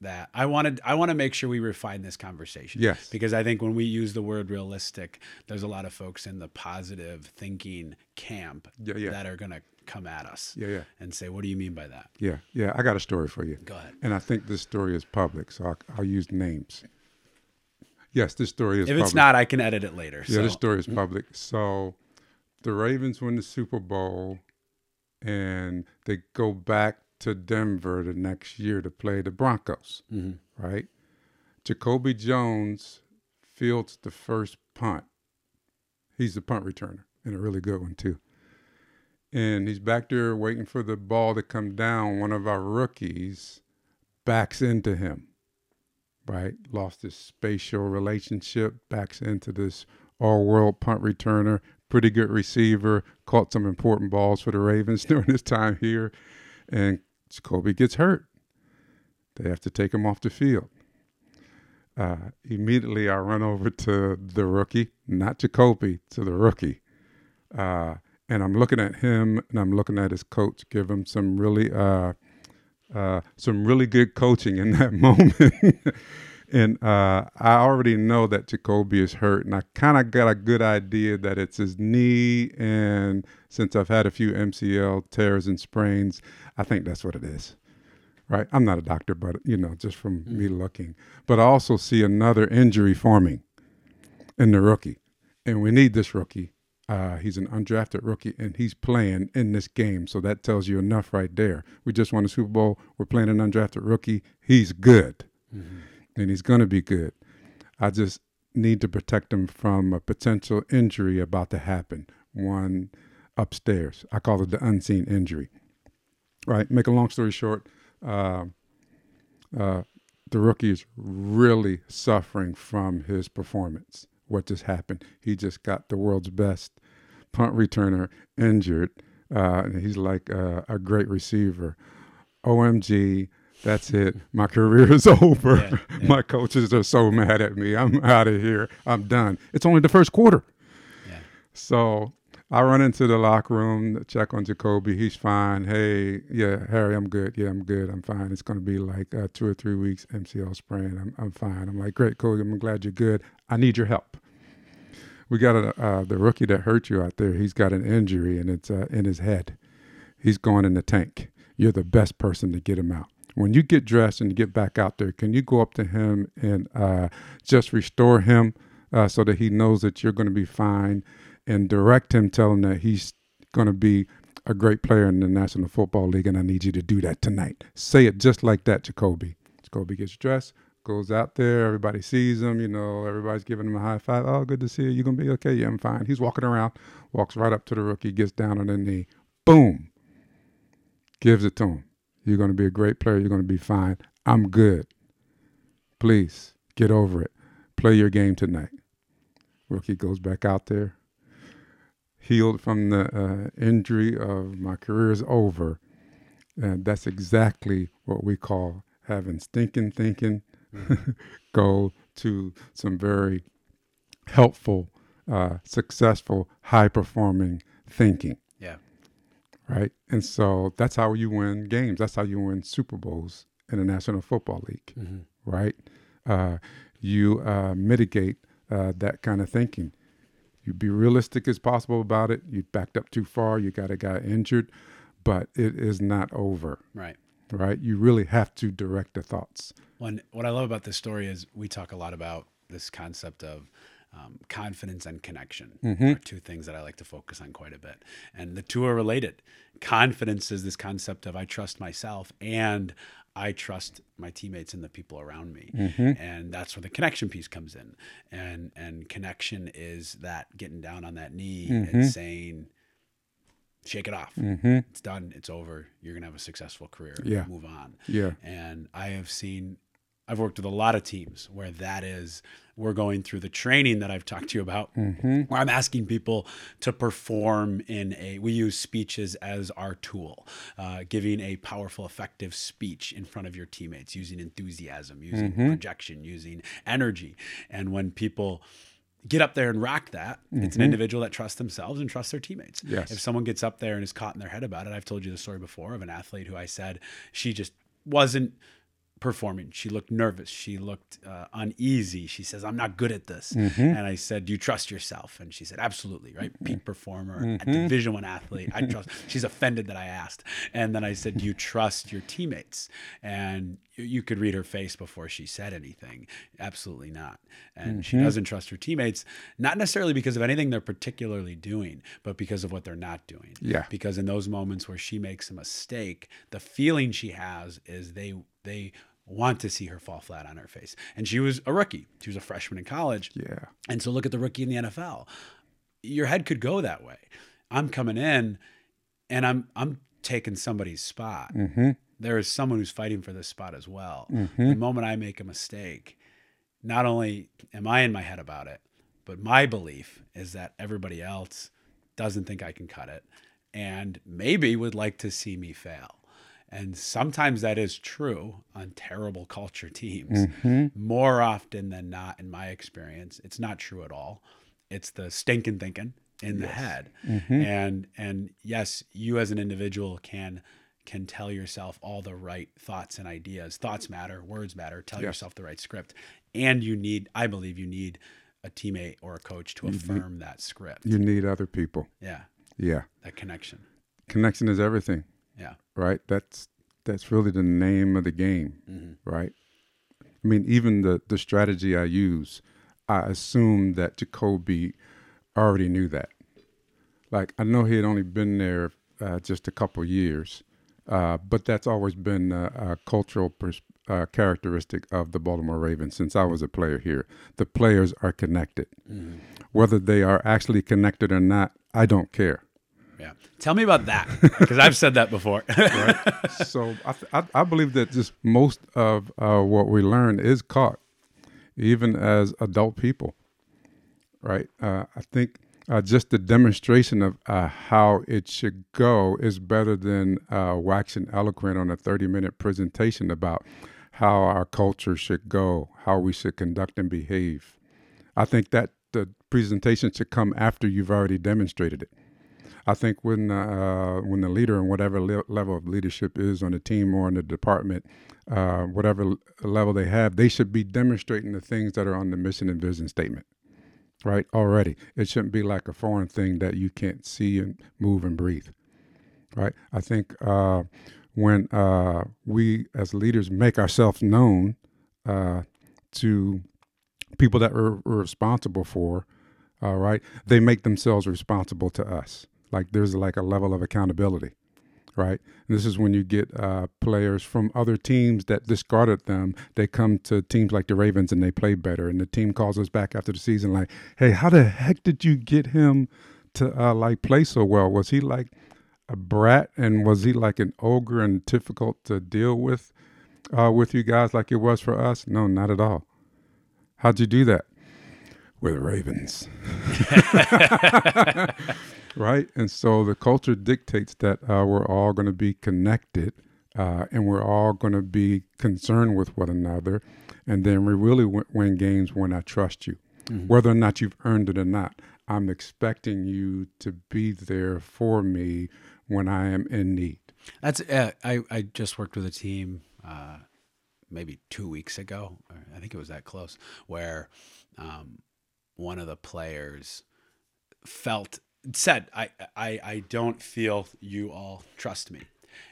that I wanted I want to make sure we refine this conversation. Yes. Because I think when we use the word realistic, there's a lot of folks in the positive thinking camp yeah, yeah. that are gonna come at us. Yeah, yeah. And say, what do you mean by that? Yeah, yeah. I got a story for you. Go ahead. And I think this story is public, so I'll, I'll use names. Yes, this story is. If public. it's not, I can edit it later. Yeah, so. this story is mm-hmm. public. So, the Ravens win the Super Bowl, and they go back to Denver the next year to play the Broncos, mm-hmm. right? Jacoby Jones fields the first punt. He's the punt returner and a really good one too. And he's back there waiting for the ball to come down. One of our rookies backs into him, right? Lost his spatial relationship, backs into this all world punt returner, pretty good receiver, caught some important balls for the Ravens during his time here. And Jacoby gets hurt. They have to take him off the field. Uh, immediately, I run over to the rookie, not Jacoby, to the rookie. Uh, and I'm looking at him and I'm looking at his coach, give him some really, uh, uh some really good coaching in that moment. And uh, I already know that Jacoby is hurt, and I kind of got a good idea that it's his knee. And since I've had a few MCL tears and sprains, I think that's what it is. Right? I'm not a doctor, but you know, just from mm. me looking. But I also see another injury forming in the rookie, and we need this rookie. Uh, he's an undrafted rookie, and he's playing in this game. So that tells you enough right there. We just won a Super Bowl. We're playing an undrafted rookie. He's good. Mm-hmm and he's going to be good. I just need to protect him from a potential injury about to happen, one upstairs. I call it the unseen injury. Right. Make a long story short, uh, uh, the rookie is really suffering from his performance. What just happened? He just got the world's best punt returner injured, uh, and he's like a great receiver. OMG, That's it. My career is over. Yeah, yeah. My coaches are so mad at me. I'm out of here. I'm done. It's only the first quarter. Yeah. So I run into the locker room, check on Jacoby. He's fine. Hey, yeah, Harry, I'm good. Yeah, I'm good. I'm fine. It's going to be like uh, two or three weeks MCL sprain. I'm, I'm fine. I'm like, great, cool. I'm glad you're good. I need your help. We got a, uh, the rookie that hurt you out there. He's got an injury and it's uh, in his head. He's going in the tank. You're the best person to get him out. When you get dressed and get back out there, can you go up to him and uh, just restore him uh, so that he knows that you're going to be fine? and direct him, tell him that he's going to be a great player in the National Football League, and I need you to do that tonight. Say it just like that, Jacoby. Jacoby gets dressed, goes out there, everybody sees him, you know, everybody's giving him a high five. Oh, good to see you. You gonna be okay? Yeah, I'm fine. He's walking around, walks right up to the rookie, gets down on the knee, boom, gives it to him. You're gonna be a great player. You're gonna be fine. I'm good. Please get over it. Play your game tonight. Rookie goes back out there, healed from the uh, injury of my career is over. And that's exactly what we call having stinking thinking go to some very helpful, uh, successful, high performing thinking. Right. And so that's how you win games. That's how you win Super Bowls in the National Football League. Mm-hmm. Right. Uh, you uh, mitigate uh, that kind of thinking you be realistic as possible about it. You backed up too far. You got a guy injured, but it is not over. Right. Right. You really have to direct the thoughts. One, what I love about this story is we talk a lot about this concept of um, confidence and connection Mm-hmm. are two things that I like to focus on quite a bit. And the two are related. Confidence is this concept of I trust myself and I trust my teammates and the people around me. Mm-hmm. And that's where the connection piece comes in. And and connection is that getting down on that knee Mm-hmm. and saying, shake it off. Mm-hmm. It's done. It's over. You're gonna have a successful career. Yeah. Move on. Yeah. And I have seen, I've worked with a lot of teams where that is, we're going through the training that I've talked to you about, Mm-hmm. where I'm asking people to perform in a, we use speeches as our tool, uh, giving a powerful, effective speech in front of your teammates, using enthusiasm, using Mm-hmm. projection, using energy. And when people, Get up there and rock that. It's an individual that trusts themselves and trusts their teammates. Mm-hmm. Yes. If someone gets up there and is caught in their head about it, I've told you the story before of an athlete who I said she just wasn't performing. She looked nervous. She looked uh, uneasy. She says, "I'm not good at this." Mm-hmm. And I said, "Do you trust yourself?" And she said, "Absolutely." Right, peak performer, a Mm-hmm. Division One athlete. I trust. She's offended that I asked. And then I said, "Do you trust your teammates?" And you- could read her face before she said anything. Absolutely not. And she Mm-hmm. doesn't trust her teammates, not necessarily because of anything they're particularly doing, but because of what they're not doing. Yeah. Because in those moments where she makes a mistake, the feeling she has is they they want to see her fall flat on her face. And she was a rookie. She was a freshman in college. Yeah. And so look at the rookie in the NFL. Your head could go that way. I'm coming in and I'm I'm taking somebody's spot. Mm-hmm. There is someone who's fighting for this spot as well. The moment I make a mistake, not only am I in my head about it, but my belief is that everybody else doesn't think I can cut it and maybe would like to see me fail. And sometimes that is true on terrible culture teams. Mm-hmm. More often than not, in my experience, it's not true at all. It's the stinking thinking in the head. Mm-hmm. And and yes, you as an individual can can tell yourself all the right thoughts and ideas. Thoughts matter, words matter. Tell yourself the right script. And you need, I believe you need a teammate or a coach to affirm that script. You need other people. Yeah. Yeah. That connection. Connection is everything. Yeah. right? That's that's really the name of the game, right? I mean, even the the strategy I use, I assume that Jacoby already knew that. Like I know he had only been there uh, just a couple years, uh, but that's always been a, a cultural pers- uh, characteristic of the Baltimore Ravens since I was a player here. The players are connected, whether they are actually connected or not. I don't care. Yeah. Tell me about that because I've said that before. so I, I, I believe that just most of uh, what we learn is caught, even as adult people, right? Uh, I think uh, just the demonstration of uh, how it should go is better than uh, waxing eloquent on a 30 minute presentation about how our culture should go, how we should conduct and behave. I think that the presentation should come after you've already demonstrated it. I think when uh, when the leader and whatever le- level of leadership is on the team or in the department, uh, whatever level they have, they should be demonstrating the things that are on the mission and vision statement right? Already. It shouldn't be like a foreign thing that you can't see and move and breathe, right? I think uh, when uh, we as leaders make ourselves known uh, to people that we're, we're responsible for, uh, right, they make themselves responsible to us. Like there's like a level of accountability right? And this is when you get uh, players from other teams that discarded them. They come to teams like the Ravens and they play better. And the team calls us back after the season, like, "Hey, how the heck did you get him to uh, like play so well? Was he like a brat and was he like an ogre and difficult to deal with uh, with you guys like it was for us? No, not at all. How'd you do that? With Ravens. right? And so the culture dictates that uh, we're all going to be connected uh, and we're all going to be concerned with one another. And then we really win, win games when I trust you, mm-hmm. whether or not you've earned it or not. I'm expecting you to be there for me when I am in need. That's uh, I, I just worked with a team uh, maybe two weeks ago. I think it was that close, where um, one of the players felt said, I, I, I don't feel you all trust me.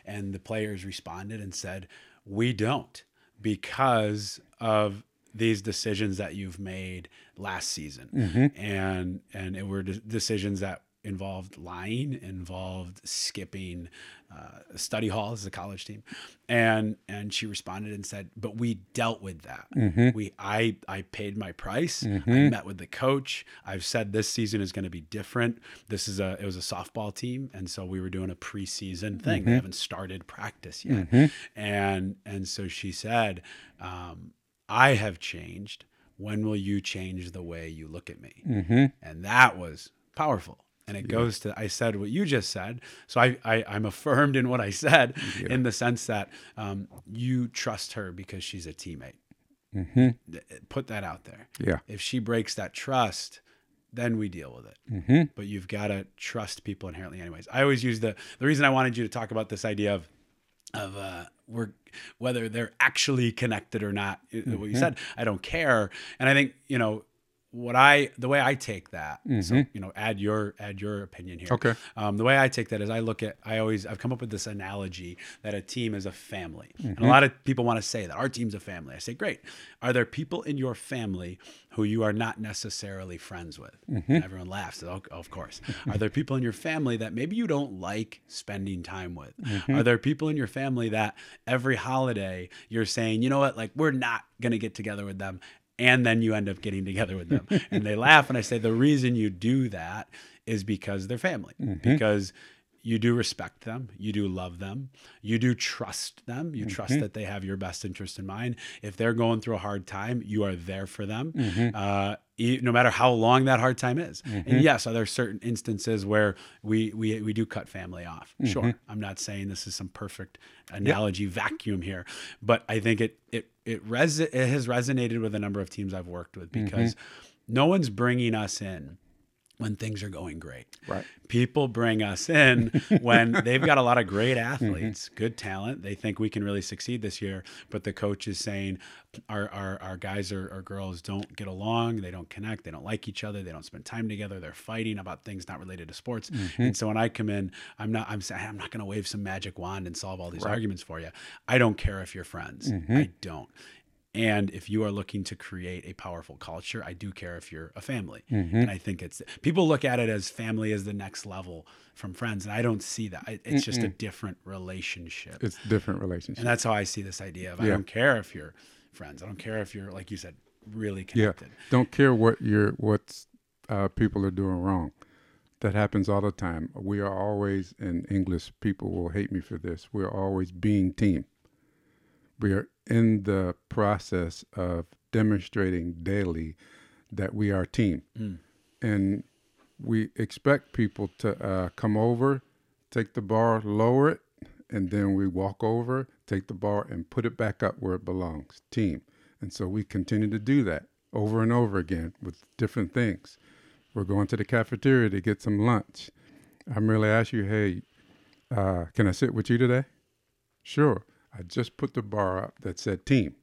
And the players responded and said, We don't because of these decisions that you've made last season. Mm-hmm. And and it were decisions that involved lying, involved skipping uh, study hall as a college team, and and she responded and said, "But we dealt with that. Mm-hmm. We I I paid my price. Mm-hmm. I met with the coach. I've said this season is going to be different. This is a it was a softball team, and so we were doing a preseason thing. Mm-hmm. They haven't started practice yet, mm-hmm. and and so she said, um, I have changed." When will you change the way you look at me? Mm-hmm. And that was powerful and it yeah. goes to i said what you just said so i, I am affirmed in what i said yeah. in the sense that um, you trust her because she's a teammate mm-hmm. put that out there yeah if she breaks that trust then we deal with it mm-hmm. but you've got to trust people inherently anyways i always use the the reason i wanted you to talk about this idea of of uh, we're whether they're actually connected or not mm-hmm. what you mm-hmm. said i don't care and i think you know what I the way I take that, mm-hmm. so you know, add your add your opinion here. Okay. Um, the way I take that is I look at I always I've come up with this analogy that a team is a family, mm-hmm. and a lot of people want to say that our team's a family. I say, great. Are there people in your family who you are not necessarily friends with? Mm-hmm. Everyone laughs. Oh, of course. are there people in your family that maybe you don't like spending time with? Mm-hmm. Are there people in your family that every holiday you're saying, you know what, like we're not gonna get together with them and then you end up getting together with them and they laugh and i say the reason you do that is because they're family mm-hmm. because you do respect them you do love them you do trust them you mm-hmm. trust that they have your best interest in mind if they're going through a hard time you are there for them mm-hmm. uh, no matter how long that hard time is. Mm-hmm. And yes, are there certain instances where we we we do cut family off? Mm-hmm. Sure. I'm not saying this is some perfect analogy yep. vacuum here, but I think it it it res it has resonated with a number of teams I've worked with mm-hmm. because mm-hmm. no one's bringing us in when things are going great. Right. People bring us in when they've got a lot of great athletes, mm-hmm. good talent. They think we can really succeed this year, but the coach is saying our our, our guys or, or girls don't get along, they don't connect, they don't like each other, they don't spend time together, they're fighting about things not related to sports. Mm-hmm. And so when I come in, I'm not I'm saying I'm not going to wave some magic wand and solve all these right. arguments for you. I don't care if you're friends. Mm-hmm. I don't. And if you are looking to create a powerful culture, I do care if you're a family. Mm-hmm. And I think it's people look at it as family as the next level from friends, and I don't see that. It's Mm-mm. just a different relationship. It's different relationship, and that's how I see this idea of yeah. I don't care if you're friends. I don't care if you're like you said, really connected. Yeah. Don't care what you're what uh, people are doing wrong. That happens all the time. We are always, and English, people will hate me for this. We're always being team we are in the process of demonstrating daily that we are a team. Mm. And we expect people to uh, come over, take the bar, lower it, and then we walk over, take the bar, and put it back up where it belongs. Team. And so we continue to do that over and over again with different things. We're going to the cafeteria to get some lunch. I merely ask you, hey, uh, can I sit with you today? Sure. I just put the bar up that said team,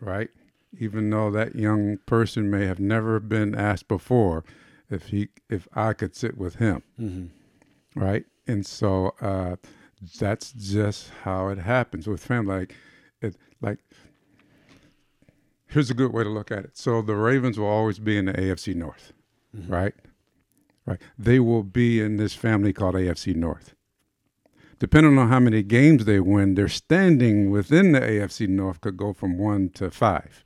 right? Even though that young person may have never been asked before if he if I could sit with him, mm-hmm. right? And so uh, that's just how it happens with family. Like, it like here's a good way to look at it. So the Ravens will always be in the AFC North, mm-hmm. right? Right. They will be in this family called AFC North. Depending on how many games they win, their standing within the AFC North could go from one to five,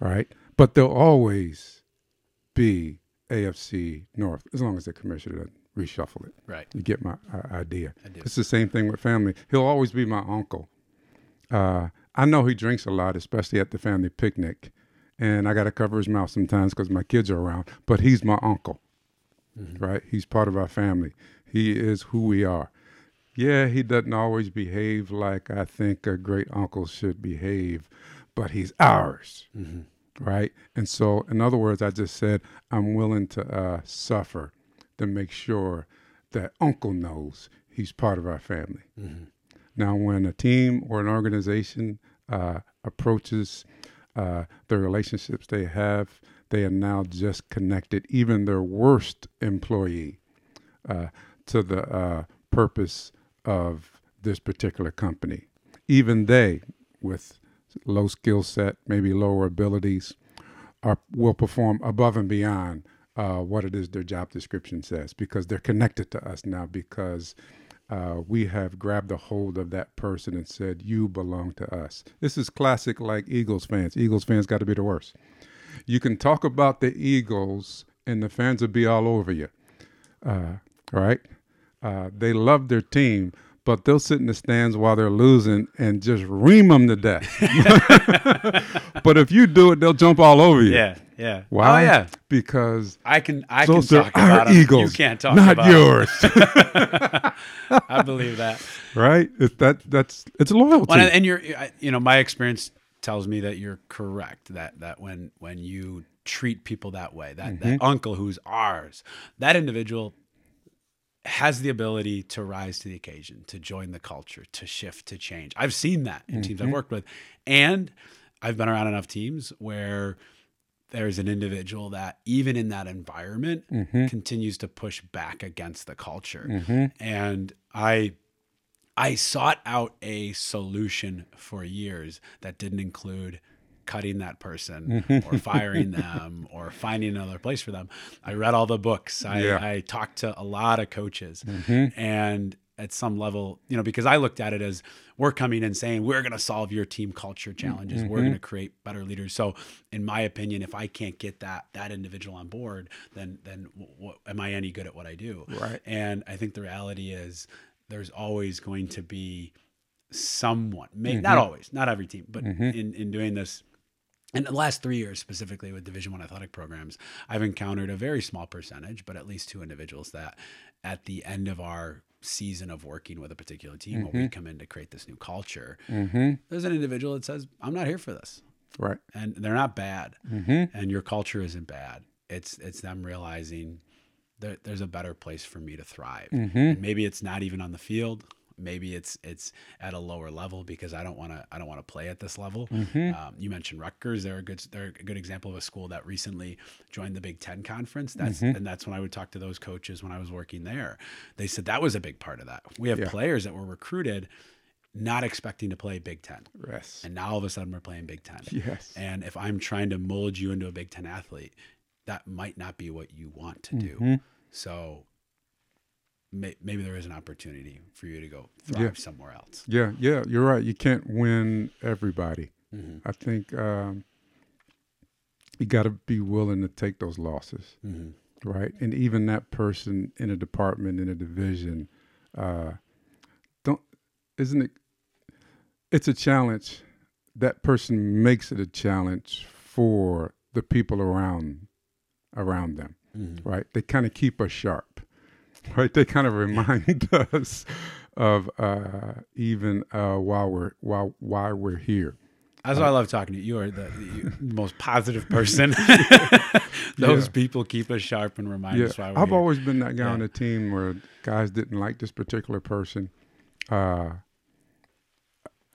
right? But they'll always be AFC North as long as the commissioner doesn't reshuffle it. Right. You get my uh, idea. It's the same thing with family. He'll always be my uncle. Uh, I know he drinks a lot, especially at the family picnic, and I got to cover his mouth sometimes because my kids are around. But he's my uncle, mm-hmm. right? He's part of our family. He is who we are. Yeah, he doesn't always behave like I think a great uncle should behave, but he's ours, mm-hmm. right? And so, in other words, I just said I'm willing to uh, suffer to make sure that uncle knows he's part of our family. Mm-hmm. Now, when a team or an organization uh, approaches uh, the relationships they have, they are now just connected, even their worst employee, uh, to the uh, purpose of this particular company. Even they, with low skill set, maybe lower abilities, are will perform above and beyond uh, what it is their job description says because they're connected to us now because uh, we have grabbed a hold of that person and said, You belong to us. This is classic, like Eagles fans. Eagles fans got to be the worst. You can talk about the Eagles, and the fans will be all over you. Uh, right? Uh, they love their team, but they'll sit in the stands while they're losing and just ream them to death. but if you do it, they'll jump all over you. Yeah, yeah. Why? Oh, yeah. Because I can I can talk about. Eagles, You can't talk not about yours. I believe that. right? That that's it's loyalty. Well, and you're, you know, my experience tells me that you're correct. That that when when you treat people that way, that Mm-hmm. that uncle who's ours, that individual has the ability to rise to the occasion, to join the culture, to shift, to change. I've seen that in teams Mm-hmm. I've worked with, and I've been around enough teams where there's an individual that even in that environment Mm-hmm. continues to push back against the culture and i i sought out a solution for years that didn't include cutting that person Mm-hmm. or firing them or finding another place for them i read all the books i, Yeah. Mm-hmm. I talked to a lot of coaches and at some level, you know, because I looked at it as we're coming and saying we're going to solve your team culture challenges, we're Mm-hmm. going to create better leaders. So, in my opinion, if I can't get that that individual on board, then then what, am I any good at what I do? Right. And I think the reality is there's always going to be someone, may, not always, not every team, but in in doing this. In the last three years, specifically with Division One athletic programs, I've encountered a very small percentage, but at least two individuals that, at the end of our season of working with a particular team, when we come in to create this new culture, there's an individual that says, "I'm not here for this," right. and they're not bad, Mm-hmm. and your culture isn't bad. It's it's them realizing there, there's a better place for me to thrive. Mm-hmm. And maybe it's not even on the field. Maybe it's it's at a lower level because I don't want to I don't want to play at this level. Mm-hmm. Um, you mentioned Rutgers; they're a good they're a good example of a school that recently joined the Big Ten conference. That's Mm-hmm. and that's when I would talk to those coaches when I was working there. They said that was a big part of that. We have Yeah. players that were recruited not expecting to play Big Ten, Yes. and now all of a sudden we're playing Big Ten. Yes. And if I'm trying to mold you into a Big Ten athlete, that might not be what you want to do. Mm-hmm. So may, maybe there is an opportunity for you to go thrive Yeah. somewhere else. Yeah, yeah, you're right. You can't win everybody. Mhm. I think um, you got to be willing to take those losses, Mhm. right? And even that person in a department in a division, uh, don't isn't it? It's a challenge. That person makes it a challenge for the people around around them. right? They kind of keep us sharp, right? They kind of remind us of uh, even uh, while we're while why we're here. That's why I love talking to you. You are the, the most positive person. Those Yeah. people keep us sharp and remind Yeah, us why we're I've here. always been that guy on Yeah. the team where guys didn't like this particular person, uh,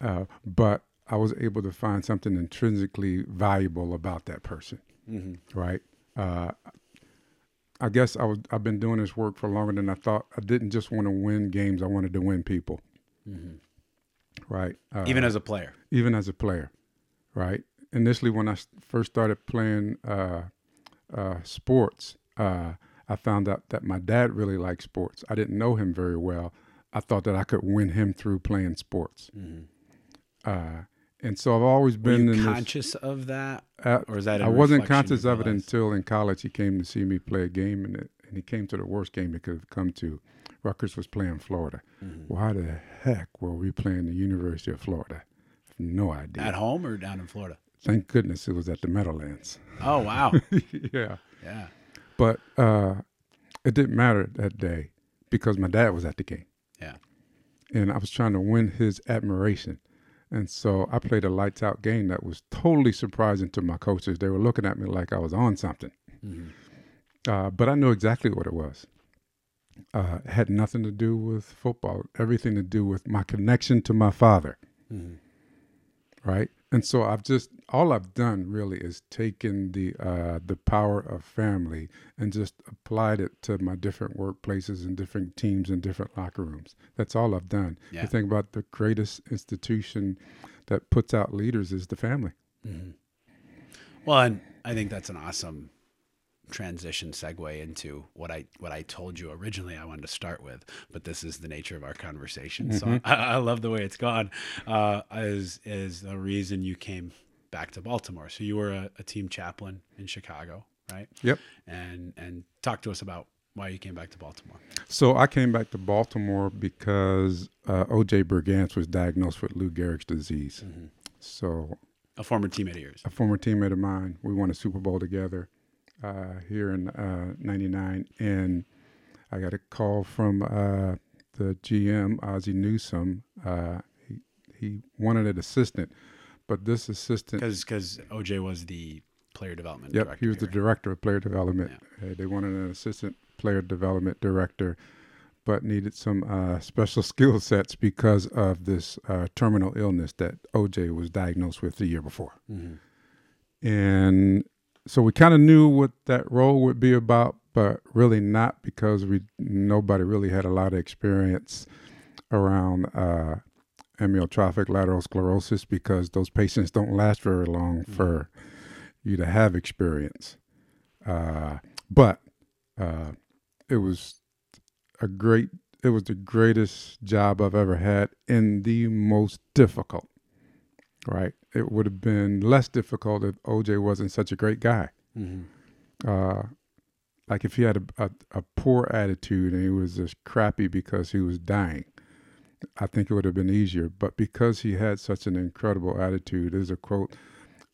uh, but I was able to find something intrinsically valuable about that person. Mm-hmm. Right. Uh, I guess I was. I've been doing this work for longer than I thought. I didn't just want to win games. I wanted to win people. Right. Uh, Mm-hmm. Even as a player. even as a player, right? Initially, when I first started playing uh, uh, sports, uh, I found out that my dad really liked sports. I didn't know him very well. I thought that I could win him through playing sports, uh, and so I've always been conscious of that? this. Uh, Or is that a I wasn't conscious of it until in college. He came to see me play a game, and, it, and he came to the worst game he could have come to. Rutgers was playing Florida. Mm-hmm. Why the heck were we playing the University of Florida? No idea. At home or down in Florida? Thank goodness it was at the Meadowlands. Oh, wow. yeah. yeah. But uh, it didn't matter that day because my dad was at the game Yeah. and I was trying to win his admiration. And so I played a lights out game that was totally surprising to my coaches. They were looking at me like I was on something. Uh, but I knew exactly what it was. Uh, it had nothing to do with football, everything to do with my connection to my father. Right. And so I've just, all I've done really is taken the, uh, the power of family and just applied it to my different workplaces and different teams and different locker rooms. That's all I've done. Yeah. You think about the greatest institution that puts out leaders is the family. Well, and I think that's an awesome transition segue into what I what I told you originally I wanted to start with, but this is the nature of our conversation. So I, I love the way it's gone. Uh, is is the reason you came back to Baltimore? So you were a, a team chaplain in Chicago, right? Yep. And and talk to us about why you came back to Baltimore. So I came back to Baltimore because uh, O.J. Brigance was diagnosed with Lou Gehrig's disease. So A former teammate of yours. a former teammate of mine, we won a Super Bowl together uh, here in '99, and I got a call from uh, the GM Ozzie Newsome. Uh, he he wanted an assistant, but this assistant Because OJ was the player development Yep, director. he was the director of player development. Uh, they wanted an assistant player development director, but needed some uh, special skill sets because of this uh, terminal illness that OJ was diagnosed with the year before. And so we kind of knew what that role would be about, but really not because we nobody really had a lot of experience around uh, amyotrophic lateral sclerosis because those patients don't last very long for you to have experience. Uh, but uh, it was a great, it was the greatest job I've ever had in the most difficult. Right? It would have been less difficult if OJ wasn't such a great guy. Mhm. Uh, like if he had a, a, a poor attitude and he was just crappy because he was dying, I think it would have been easier. But because he had such an incredible attitude, there's a quote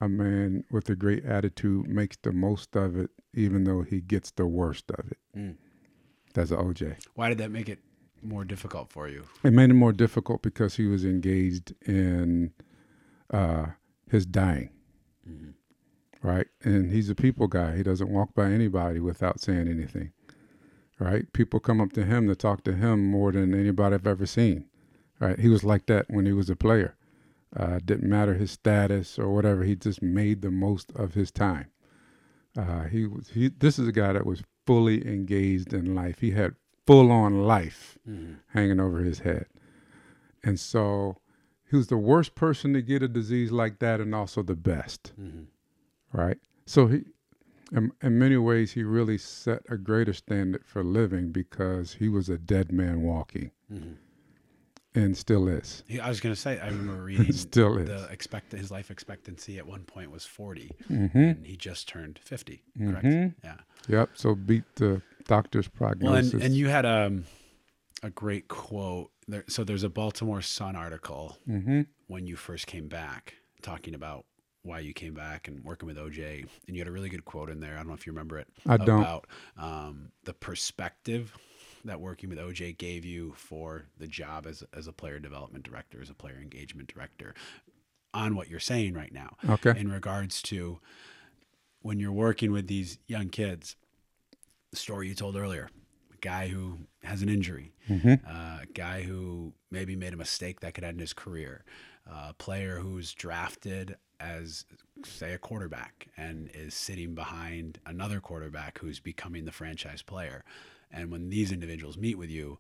a man with a great attitude makes the most of it, even though he gets the worst of it. Mm. That's OJ. Why did that make it more difficult for you? It made it more difficult because he was engaged in uh, his dying, right? And he's a people guy. He doesn't walk by anybody without saying anything, right? People come up to him to talk to him more than anybody I've ever seen, right? He was like that when he was a player. Uh, didn't matter his status or whatever. He just made the most of his time. Uh, he was he. This is a guy that was fully engaged in life. He had full on life hanging over his head, and so he was the worst person to get a disease like that, and also the best. Right. So he, in, in many ways, he really set a greater standard for living because he was a dead man walking, and still is. He, I was going to say, I remember reading Still is. the expect his life expectancy at one point was 40, Mm-hmm. and he just turned 50. Correct? Yeah. Yep. So beat the doctor's Well, prognosis. and, and you had um, a great quote. There, so there's a Baltimore Sun article mm-hmm. when you first came back talking about why you came back and working with OJ, and you had a really good quote in there. I don't know if you remember it. I don't. About um, the perspective that working with OJ gave you for the job as as a player development director, as a player engagement director, on what you're saying right now. Okay. In regards to when you're working with these young kids, the story you told earlier, guy who has an injury, uh, a guy who maybe made a mistake that could end his career, uh, a player who's drafted as, say, a quarterback and is sitting behind another quarterback who's becoming the franchise player. And when these individuals meet with you,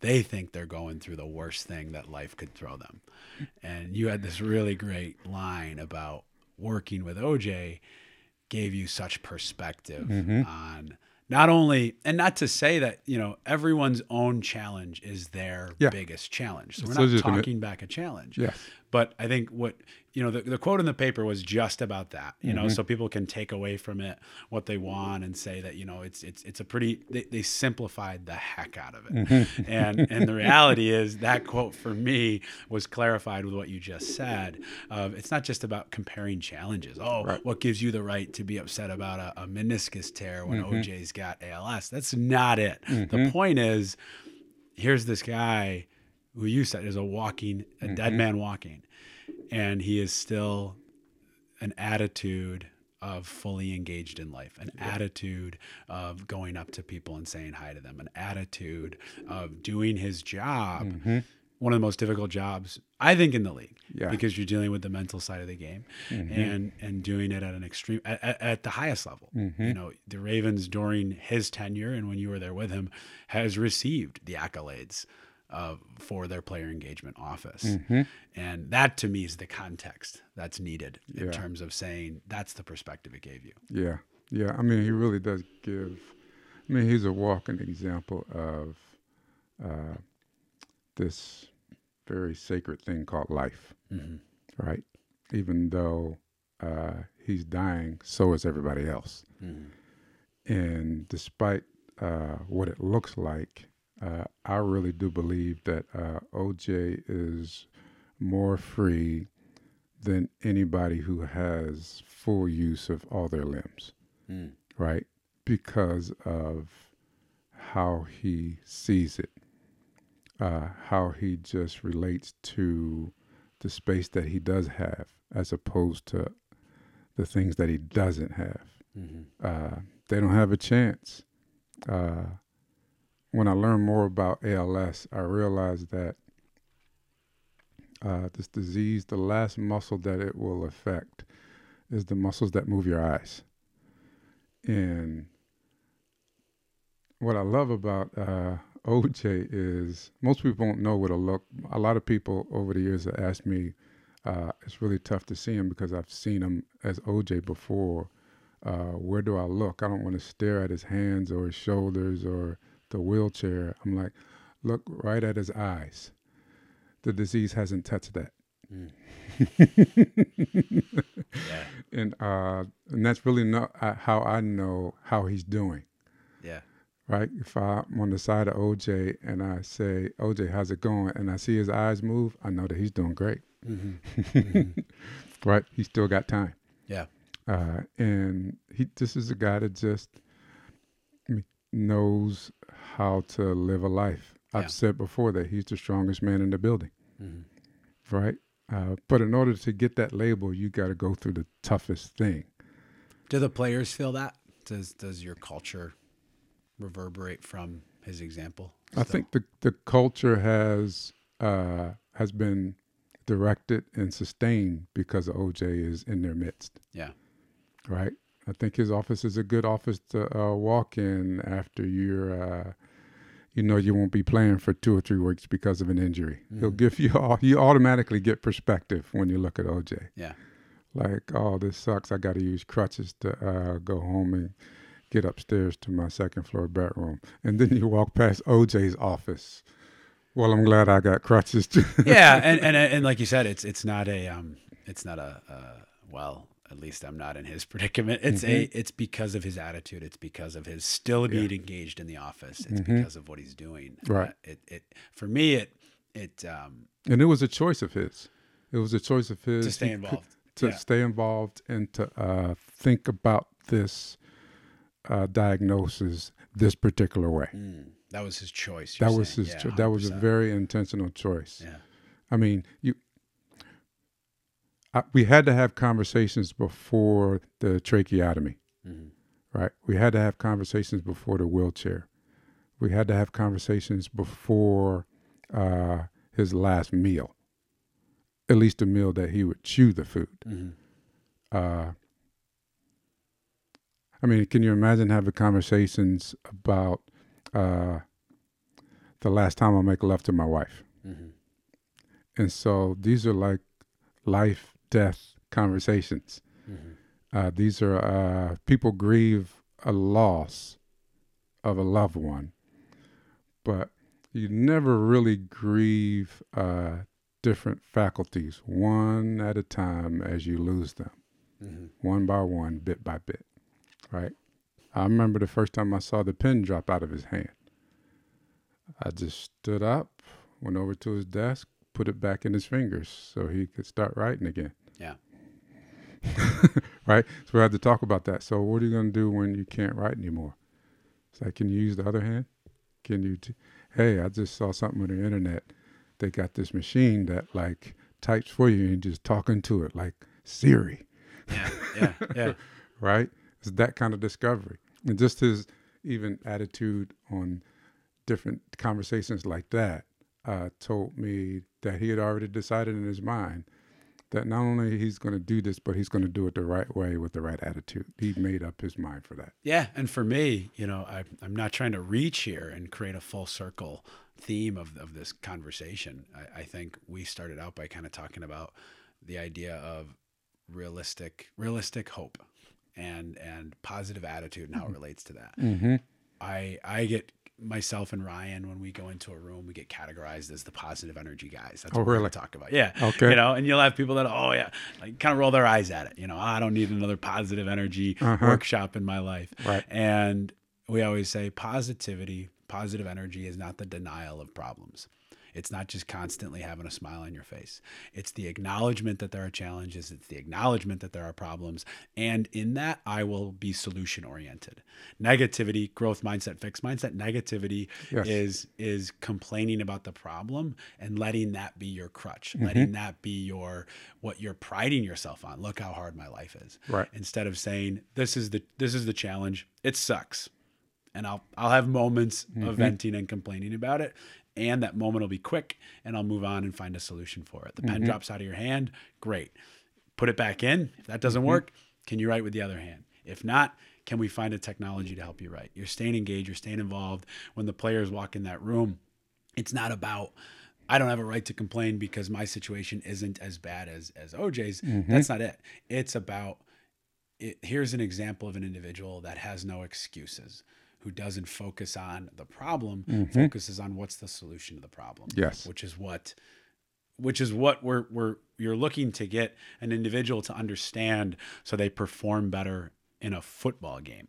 they think they're going through the worst thing that life could throw them. And you had this really great line about working with OJ gave you such perspective on not only and not to say that you know everyone's own challenge is their Yeah. biggest challenge so It's we're not legitimate. talking back a challenge Yes. But i think what you know the, the quote in the paper was just about that you know mm-hmm. so people can take away from it what they want and say that you know it's it's it's a pretty they, they simplified the heck out of it. Mm-hmm. And and the reality is that quote for me was clarified with what you just said of it's not just about comparing challenges. Oh Right. what gives you the right to be upset about a, a meniscus tear when mm-hmm. oj's got als that's not it. The point is here's this guy who you said is a walking a dead mm-hmm. man walking and he is still an attitude of fully engaged in life, an attitude of going up to people and saying hi to them, an attitude of doing his job. Mm-hmm. One of the most difficult jobs, I think, in the league, Yeah. because you're dealing with the mental side of the game, mm-hmm. and and doing it at an extreme, at, at, at the highest level. You know, the Ravens during his tenure and when you were there with him has received the accolades uh, for their player engagement office. And that to me is the context that's needed in Yeah. terms of saying that's the perspective it gave you. Yeah, yeah. I mean, he really does give. I mean, he's a walking example of uh, this very sacred thing called life, right? Even though uh, he's dying, so is everybody else. And despite uh, what it looks like, uh, I really do believe that uh, OJ is more free than anybody who has full use of all their limbs, right? Because of how he sees it, uh, how he just relates to the space that he does have, as opposed to the things that he doesn't have. Uh, they don't have a chance. Uh, when I learned more about ALS, I realized that uh, this disease, the last muscle that it will affect is the muscles that move your eyes. And what I love about uh, OJ is most people don't know what a look. A lot of people over the years have asked me, uh, it's really tough to see him because I've seen him as OJ before. Uh, where do I look? I don't want to stare at his hands or his shoulders or the wheelchair. I'm like, look right at his eyes. The disease hasn't touched that. Yeah. and uh, and that's really not uh, how I know how he's doing, Yeah. right? If I'm on the side of OJ and I say, OJ, how's it going? And I see his eyes move, I know that he's doing great, right? He's still got time. Yeah. Uh, and he, this is a guy that just knows how to live a life. I've Yeah. said before that he's the strongest man in the building, right? Uh, but in order to get that label, you got to go through the toughest thing. Do the players feel that? Does does your culture reverberate from his example? I think the the culture has uh, has been directed and sustained because OJ is in their midst, Yeah. right? I think his office is a good office to uh, walk in after you're, uh, you know, you won't be playing for two or three weeks because of an injury. He'll give you all, you automatically get perspective when you look at OJ. Yeah. Like, oh, this sucks. I got to use crutches to uh, go home and get upstairs to my second floor bedroom. And then you walk past OJ's office. Well, I'm glad I got crutches too. yeah, and, and and like you said, it's it's not a um, it's not a uh, well. At least I'm not in his predicament. It's a it's because of his attitude. It's because of his still being engaged in the office. It's because of what he's doing. Right. Uh, it it for me it it um and it was a choice of his. It was a choice of his to stay involved. to Yeah. stay involved and to uh, think about this uh, diagnosis this particular way. Mm, that was his choice. That was saying. his. Yeah, cho- that was a very intentional choice. Yeah. I mean, you. I, we had to have conversations before the tracheotomy, Mhm. right? We had to have conversations before the wheelchair. We had to have conversations before uh, his last meal, at least a meal that he would chew the food. Mhm. Uh, I mean, can you imagine having conversations about uh, the last time I make love to my wife? Mhm. And so these are like life death conversations. Mhm. Uh, these are uh, people grieve a loss of a loved one, but you never really grieve uh, different faculties one at a time as you lose them, Mhm. one by one, bit by bit, right? I remember the first time I saw the pen drop out of his hand. I just stood up, went over to his desk, put it back in his fingers so he could start writing again. Yeah. right? So we had to talk about that. So what are you going to do when you can't write anymore? It's like, can you use the other hand? Can you? T- hey, I just saw something on the internet. They got this machine that like types for you and just talking to it like Siri, Yeah. Yeah. Yeah. right? It's that kind of discovery, and just his even attitude on different conversations like that uh, told me that he had already decided in his mind that not only he's going to do this, but he's going to do it the right way with the right attitude. He made up his mind for that. Yeah, and for me, you know, I, I'm not trying to reach here and create a full circle theme of, of this conversation. I, I think we started out by kind of talking about the idea of realistic, realistic hope, and and positive attitude and how it relates to that. Mm-hmm. I I get myself and Ryan when we go into a room, we get categorized as the positive energy guys. That's Oh, what really? gonna talk about. Yeah. Okay. You know, and you'll have people that oh yeah, like kind of roll their eyes at it. You know, I don't need another positive energy Uh-huh. workshop in my life. Right. And we always say positivity, positive energy is not the denial of problems. It's not just constantly having a smile on your face. It's the acknowledgement that there are challenges. It's the acknowledgement that there are problems. And in that, I will be solution oriented. Negativity, growth mindset, fixed mindset, negativity Yes. is is complaining about the problem and letting that be your crutch, mm-hmm. letting that be your what you're priding yourself on. Look how hard my life is Right. instead of saying this is the this is the challenge it sucks and i'll i'll have moments of mm-hmm. venting and complaining about it and that moment will be quick and i'll move on and find a solution for it. The pen mm-hmm. drops out of your hand great. Put it back in. If that doesn't mm-hmm. work can you write with the other hand? If not can we find a technology to help you write? You're staying engaged you're staying involved. When the players walk in that room it's not about I don't have a right to complain because my situation isn't as bad as as OJ's. Mm-hmm. That's not it. It's about it, here's an example of an individual that has no excuses, who doesn't focus on the problem, focuses on what's the solution to the problem. Yes. which is what, which is what we're we're you're looking to get an individual to understand so they perform better in a football game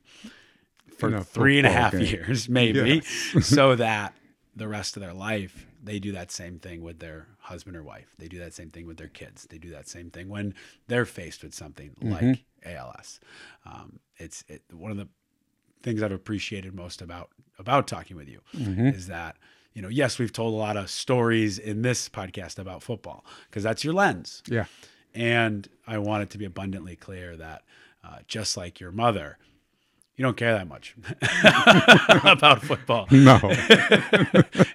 for a three and a half game. years, maybe, so that the rest of their life they do that same thing with their husband or wife. They do that same thing with their kids. They do that same thing when they're faced with something like ALS. Um, it's it, one of the things I've appreciated most about about talking with you is that you know yes we've told a lot of stories in this podcast about football because that's your lens Yeah. and I want it to be abundantly clear that uh, just like your mother, you don't care that much about football. No.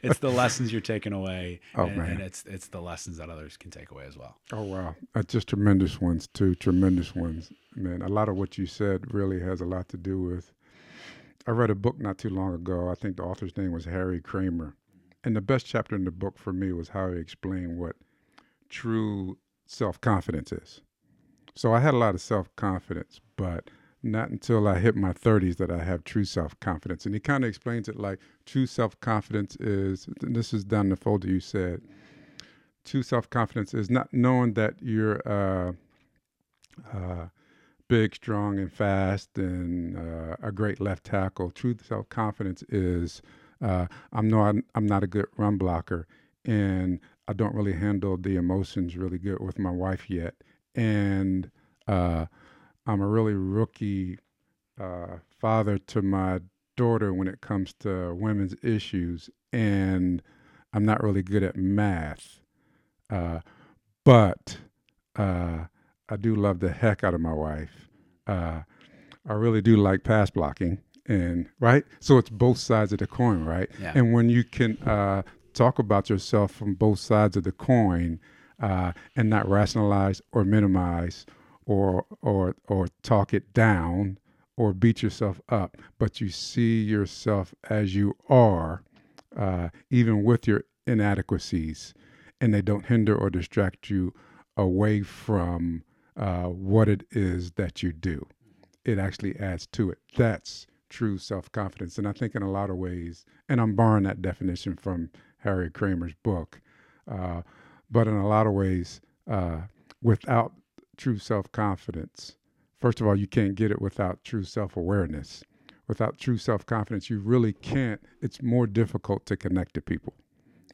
it's the lessons you're taking away, Oh, and, man. and it's it's the lessons that others can take away as well. Oh wow, uh, just tremendous ones too. Tremendous ones, man. A lot of what you said really has a lot to do with. I read a book not too long ago. I think the author's name was Harry Kraemer, and the best chapter in the book for me was how he explained what true self confidence is. So I had a lot of self confidence, but not until I hit my 30s that I have true self confidence. And he kind of explains it like true self confidence is, this is down the folder you said, true self confidence is not knowing that you're uh, uh, big, strong, and fast, and uh, a great left tackle. True self confidence is uh, I'm not I'm not a good run blocker, and I don't really handle the emotions really good with my wife yet, and uh, I'm a really rookie uh, father to my daughter when it comes to women's issues, and I'm not really good at math. Uh, but uh, I do love the heck out of my wife. Uh, I really do like pass blocking, and right. So it's both sides of the coin, right? Yeah. And when you can uh, talk about yourself from both sides of the coin uh, and not rationalize or minimize or or or talk it down or beat yourself up, but you see yourself as you are, uh, even with your inadequacies, and they don't hinder or distract you away from uh, what it is that you do. It actually adds to it. That's true self confidence. And I think in a lot of ways, and I'm borrowing that definition from Harry Kraemer's book, uh, but in a lot of ways, uh, without true self confidence, first of all, you can't get it without true self awareness. Without true self confidence, you really can't. It's more difficult to connect to people,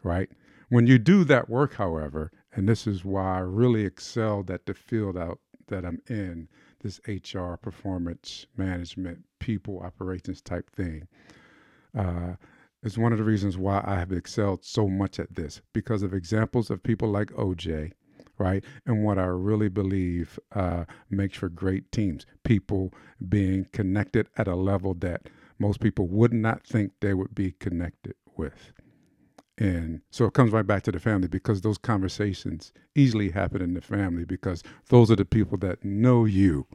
right? When you do that work, however, and this is why I really excelled at the field out that I'm in, this HR, performance management, people operations type thing. Uh, is one of the reasons why I have excelled so much at this because of examples of people like OJ, right? And what I really believe uh, makes for great teams. People being connected at a level that most people would not think they would be connected with. And so it comes right back to the family because those conversations easily happen in the family because those are the people that know you.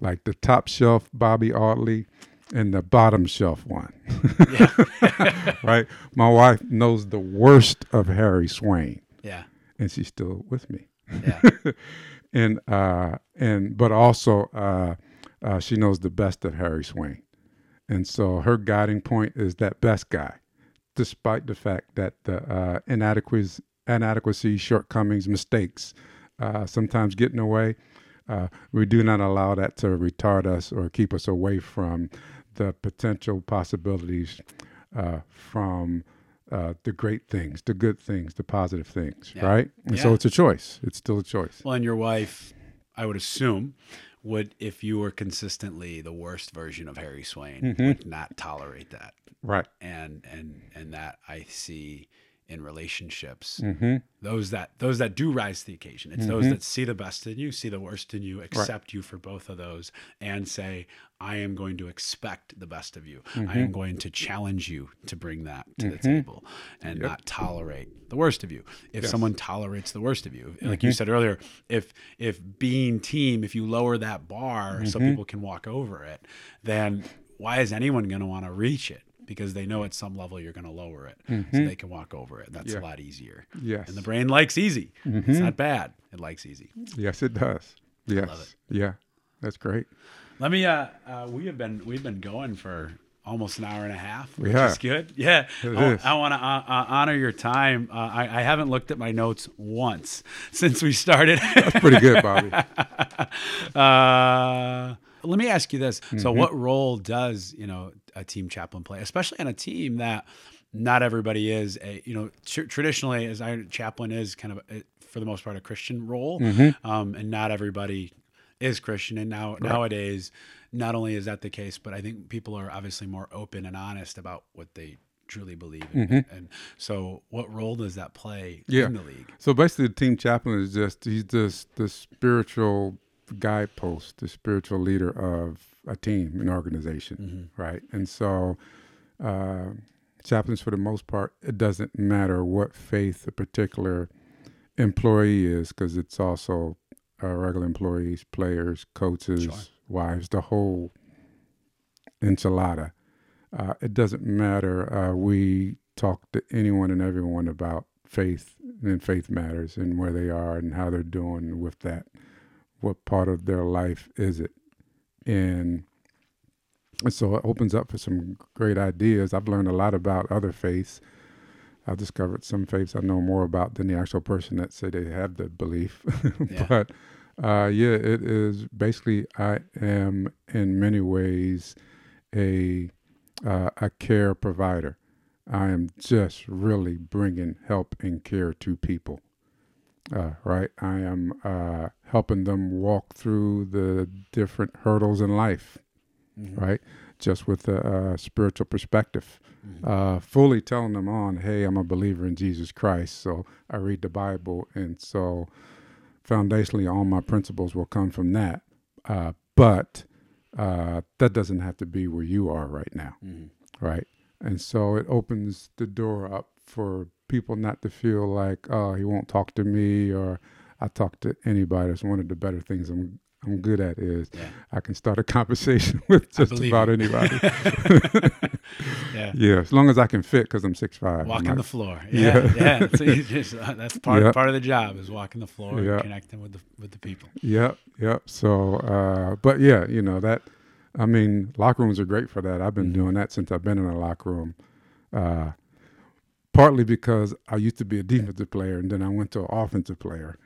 Like the top shelf Bobby Audley and the bottom shelf one. right? My wife knows the worst of Harry Swayne. Yeah. And she's still with me. Yeah. and uh and but also uh, uh she knows the best of Harry Swayne. And so her guiding point is that best guy despite the fact that the uh, inadequacies, inadequacies, shortcomings, mistakes uh, sometimes get in the way, uh, we do not allow that to retard us or keep us away from the potential possibilities uh, from uh, the great things, the good things, the positive things, Yeah. right? And Yeah. so it's a choice. It's still a choice. Well, and your wife, I would assume, would if you were consistently the worst version of Harry Swayne, mm-hmm. would not tolerate that. Right. And and and that I see in relationships. Mm-hmm. Those that those that do rise to the occasion. It's those mm-hmm. that see the best in you, see the worst in you, accept you for both of those, and say, I am going to expect the best of you. I mm-hmm. am going to challenge you to bring that to the mm-hmm. table and not tolerate the worst of you. If someone tolerates the worst of you, like you said earlier, if if being team, if you lower that bar so people can walk over it, then why is anyone going to want to reach it? Because they know at some level you're going to lower it, so they can walk over it. That's a lot easier. Yes. And the brain likes easy. It's not bad. It likes easy. Yes, it does. Yes. it. Yeah. That's great. Let me. Uh, uh, we have been we've been going for almost an hour and a half, which have. is good. Yeah. It I, is. want to uh, uh, honor your time. Uh, I, I haven't looked at my notes once since we started. That's pretty good, Bobby. let me ask you this: So, Mm-hmm. what role does you know a team chaplain play, especially on a team that not everybody is a you know tr- traditionally as I chaplain is kind of a, for the most part a Christian role, Mm-hmm. um, and not everybody is Christian. And now nowadays, not only is that the case, but I think people are obviously more open and honest about what they truly believe in. And so, what role does that play Mm-hmm. Yeah. in the league? So basically, the team chaplain is just he's just the spiritual guidepost, the spiritual leader of a team, an organization, right? And so, uh, chaplains, for the most part, it doesn't matter what faith a particular employee is, because it's also uh, regular employees, players, coaches, Sure. wives, the whole enchilada. Uh, it doesn't matter. Uh, we talk to anyone and everyone about faith and faith matters and where they are and how they're doing with that. What part of their life is it? And, so it opens up for some great ideas. I've learned a lot about other faiths. I've discovered some faiths I know more about than the actual person that say they have the belief. Yeah. but uh, yeah, it is basically I am in many ways a uh, a care provider. I am just really bringing help and care to people, uh, right? I am uh, helping them walk through the different hurdles in life, Mhm. right? Just with a, uh spiritual perspective. Mhm. Uh, fully telling them on, hey, I'm a believer in Jesus Christ, so I read the Bible, and so foundationally, all my principles will come from that. Uh, but uh, that doesn't have to be where you are right now Mhm. right? And so it opens the door up for people not to feel like, oh, he won't talk to me or I talk to anybody. That's one of the better things I'm I'm good at is Yeah. I can start a conversation with just about you. anybody. yeah. yeah, as long as I can fit because I'm six five. Walking the floor. Yeah, Yeah. yeah. So you just, uh, that's part Yeah. part of the job is walking the floor Yeah. and connecting with the with the people. Yep, yep. So, uh, but yeah, you know that. I mean, locker rooms are great for that. I've been Mhm. doing that since I've been in a locker room. Uh, partly because I used to be a defensive player, and then I went to an offensive player,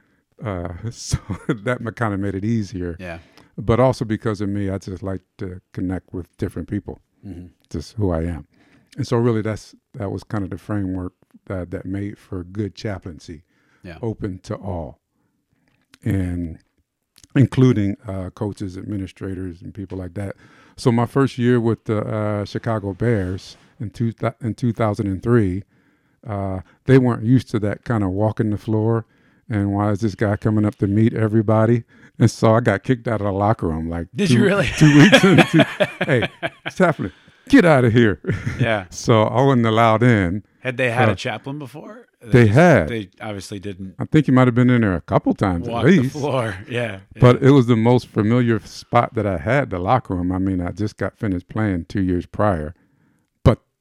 uh, so that kind of made it easier. Yeah. But also because of me, I just like to connect with different people, hmm just who I am, and so really that's that was kind of the framework that that made for good chaplaincy Yeah. open to all, and including uh, coaches, administrators, and people like that. So my first year with the uh, Chicago Bears in two in 2003, uh, they weren't used to that kind of walking the floor. And why is this guy coming up to meet everybody? And so I got kicked out of the locker room. Like, Did two, you really? Two weeks into, hey, Chaplain, get out of here. Yeah. so I wasn't allowed in. Had they had Uh, a chaplain before? they just- had. They obviously didn't I think you might have been in there a couple times walk at the least. floor. Yeah. But it was the most familiar spot that I had, the locker room. I mean, I just got finished playing two years prior,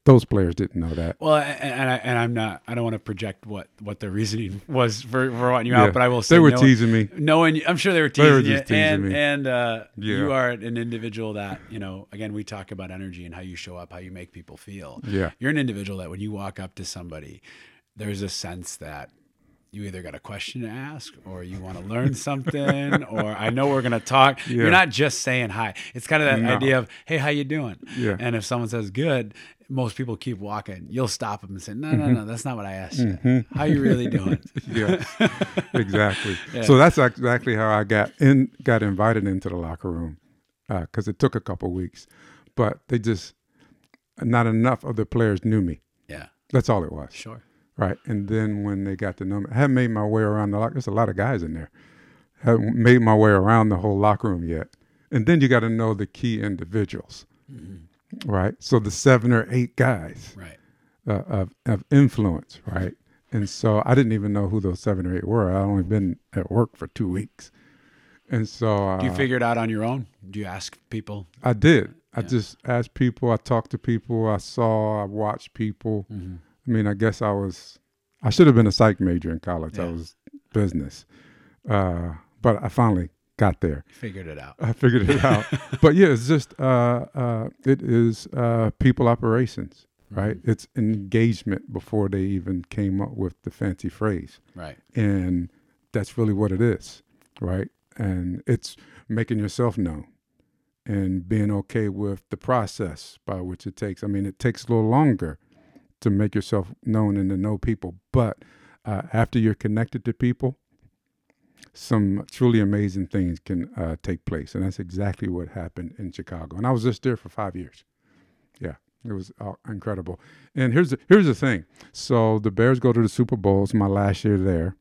those players didn't know that. Well, and, and I and I'm not. I don't want to project what what the reasoning was for for wanting you out, but I will say They were knowing- teasing me. knowing I'm sure they were teasing me. They were you, just teasing and me. and uh, Yeah. you are an individual that you know. Again, we talk about energy and how you show up, how you make people feel. Yeah. You're an individual that when you walk up to somebody, there's a sense that you either got a question to ask or you want to learn something or I know we're going to talk. Yeah. You're not just saying hi. It's kind of that No. idea of, "Hey, how you doing?" Yeah. And if someone says good, most people keep walking. You'll stop them and say, "No, no, mm-hmm. no, that's not what I asked you. Mm-hmm. How you really doing?" Yes, exactly. Yeah. So that's exactly how I got in, got invited into the locker room, uh, because it took a couple weeks, but they just not enough of the players knew me. yeah. That's all it was. Sure. Right. And then when they got the number, I haven't made my way around the locker. There's a lot of guys in there. Haven't made my way around the whole locker room yet. And then you got to know the key individuals. Right. So the seven or eight guys Right. uh, of, of influence. Right. And so I didn't even know who those seven or eight were. I'd only been at work for two weeks. And so uh, Do you figure it out on your own? Do you ask people? I did. I just asked people. I talked to people. I saw. I watched people. Mm-hmm. I mean, I guess I was, I should have been a psych major in college. I was business. Uh, but I finally got there. Figured it out. I figured it out. but yeah, it's just, uh, uh, it is uh, people operations, right? Mm-hmm. It's engagement before they even came up with the fancy phrase. Right. And that's really what it is, right? And it's making yourself known and being okay with the process by which it takes. I mean, it takes a little longer to make yourself known and to know people, but uh, after you're connected to people, some truly amazing things can uh, take place, and that's exactly what happened in Chicago. And I was just there for five years. Yeah, it was uh, incredible. And here's the, here's the thing. So the Bears go to the Super Bowl. It's my last year there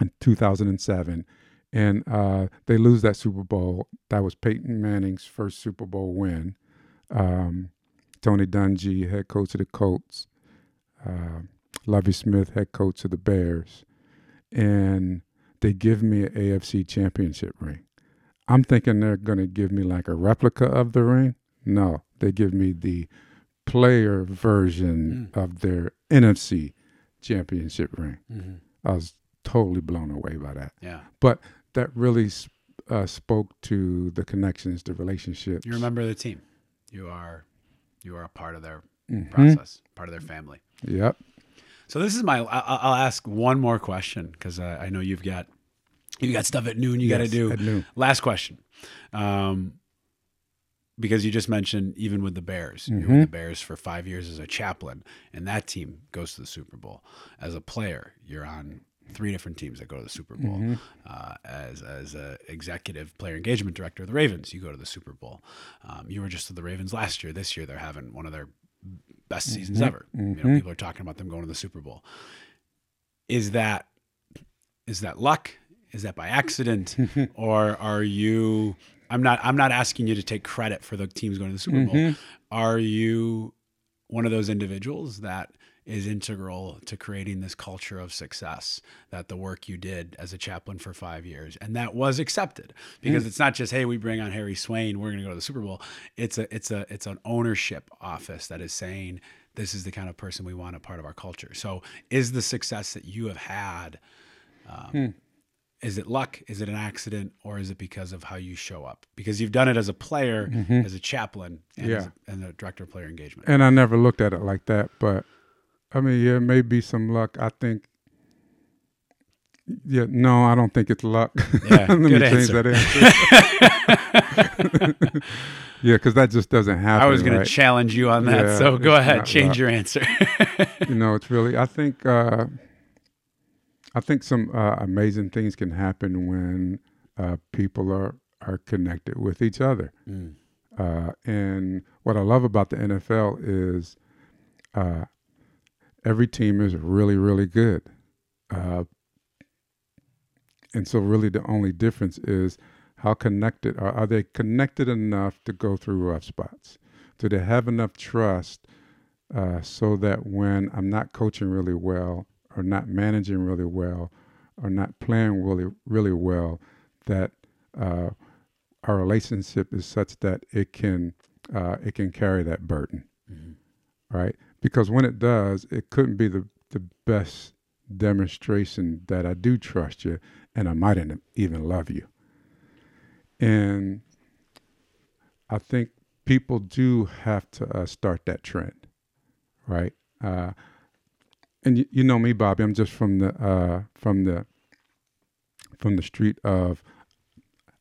in 2007, and uh, they lose that Super Bowl. That was Peyton Manning's first Super Bowl win. Um, Tony Dungy, head coach of the Colts. Uh, Lovie Smith, head coach of the Bears, and they give me an AFC Championship ring. I'm thinking they're going to give me like a replica of the ring. No, they give me the player version of their NFC Championship ring. Mm-hmm. I was totally blown away by that. Yeah. But that really uh, spoke to the connections, the relationships. You remember the team. You are you are a part of their Mhm. process, part of their family. Yep. So this is my. I- I'll ask one more question because uh, I know you've got you got stuff at noon. You got to do. at noon. Last question, um, because you just mentioned even with the Bears, you were Mm-hmm. with the Bears for five years as a chaplain, and that team goes to the Super Bowl. As a player, you're on three different teams that go to the Super Bowl. Mm-hmm. Uh, as as a executive player engagement director of the Ravens, you go to the Super Bowl. Um, you were just at the Ravens last year. This year, they're having one of their best seasons mm-hmm. ever. Mm-hmm. You know, people are talking about them going to the Super Bowl. Is that is that luck? Is that by accident, or are you? I'm not. I'm not asking you to take credit for the teams going to the Super Bowl. Mm-hmm. Are you one of those individuals that is integral to creating this culture of success that the work you did as a chaplain for five years and that was accepted because mm. it's not just hey we bring on harry swayne we're going to go to the super bowl it's a it's a it's an ownership office that is saying this is the kind of person we want a part of our culture so is the success that you have had um, hmm. is it luck is it an accident or is it because of how you show up because you've done it as a player mm-hmm. as a chaplain and, yeah. as a, and a director of player engagement and i never looked at it like that but I mean, yeah, maybe some luck. I think. Yeah, no, I don't think it's luck. Yeah, Let me change that answer. yeah, because that just doesn't happen. I was going right? to challenge you on that, yeah, so go ahead, change luck. your answer. you know, it's really. I think. Uh, I think some uh, amazing things can happen when uh, people are are connected with each other. Mm. Uh, and what I love about the NFL is uh, every team is really, really good. Uh, and so, really, the only difference is how connected are, are they connected enough to go through rough spots? Do they have enough trust uh, so that when I'm not coaching really well, or not managing really well, or not playing really, really well, that uh, our relationship is such that it can uh, it can carry that burden, mm-hmm. right? Because when it does, it couldn't be the, the best demonstration that I do trust you and I might even love you. And I think people do have to uh, start that trend, right? Uh, and you, you, know me, Bobby. I'm just from the uh, from the from the street of.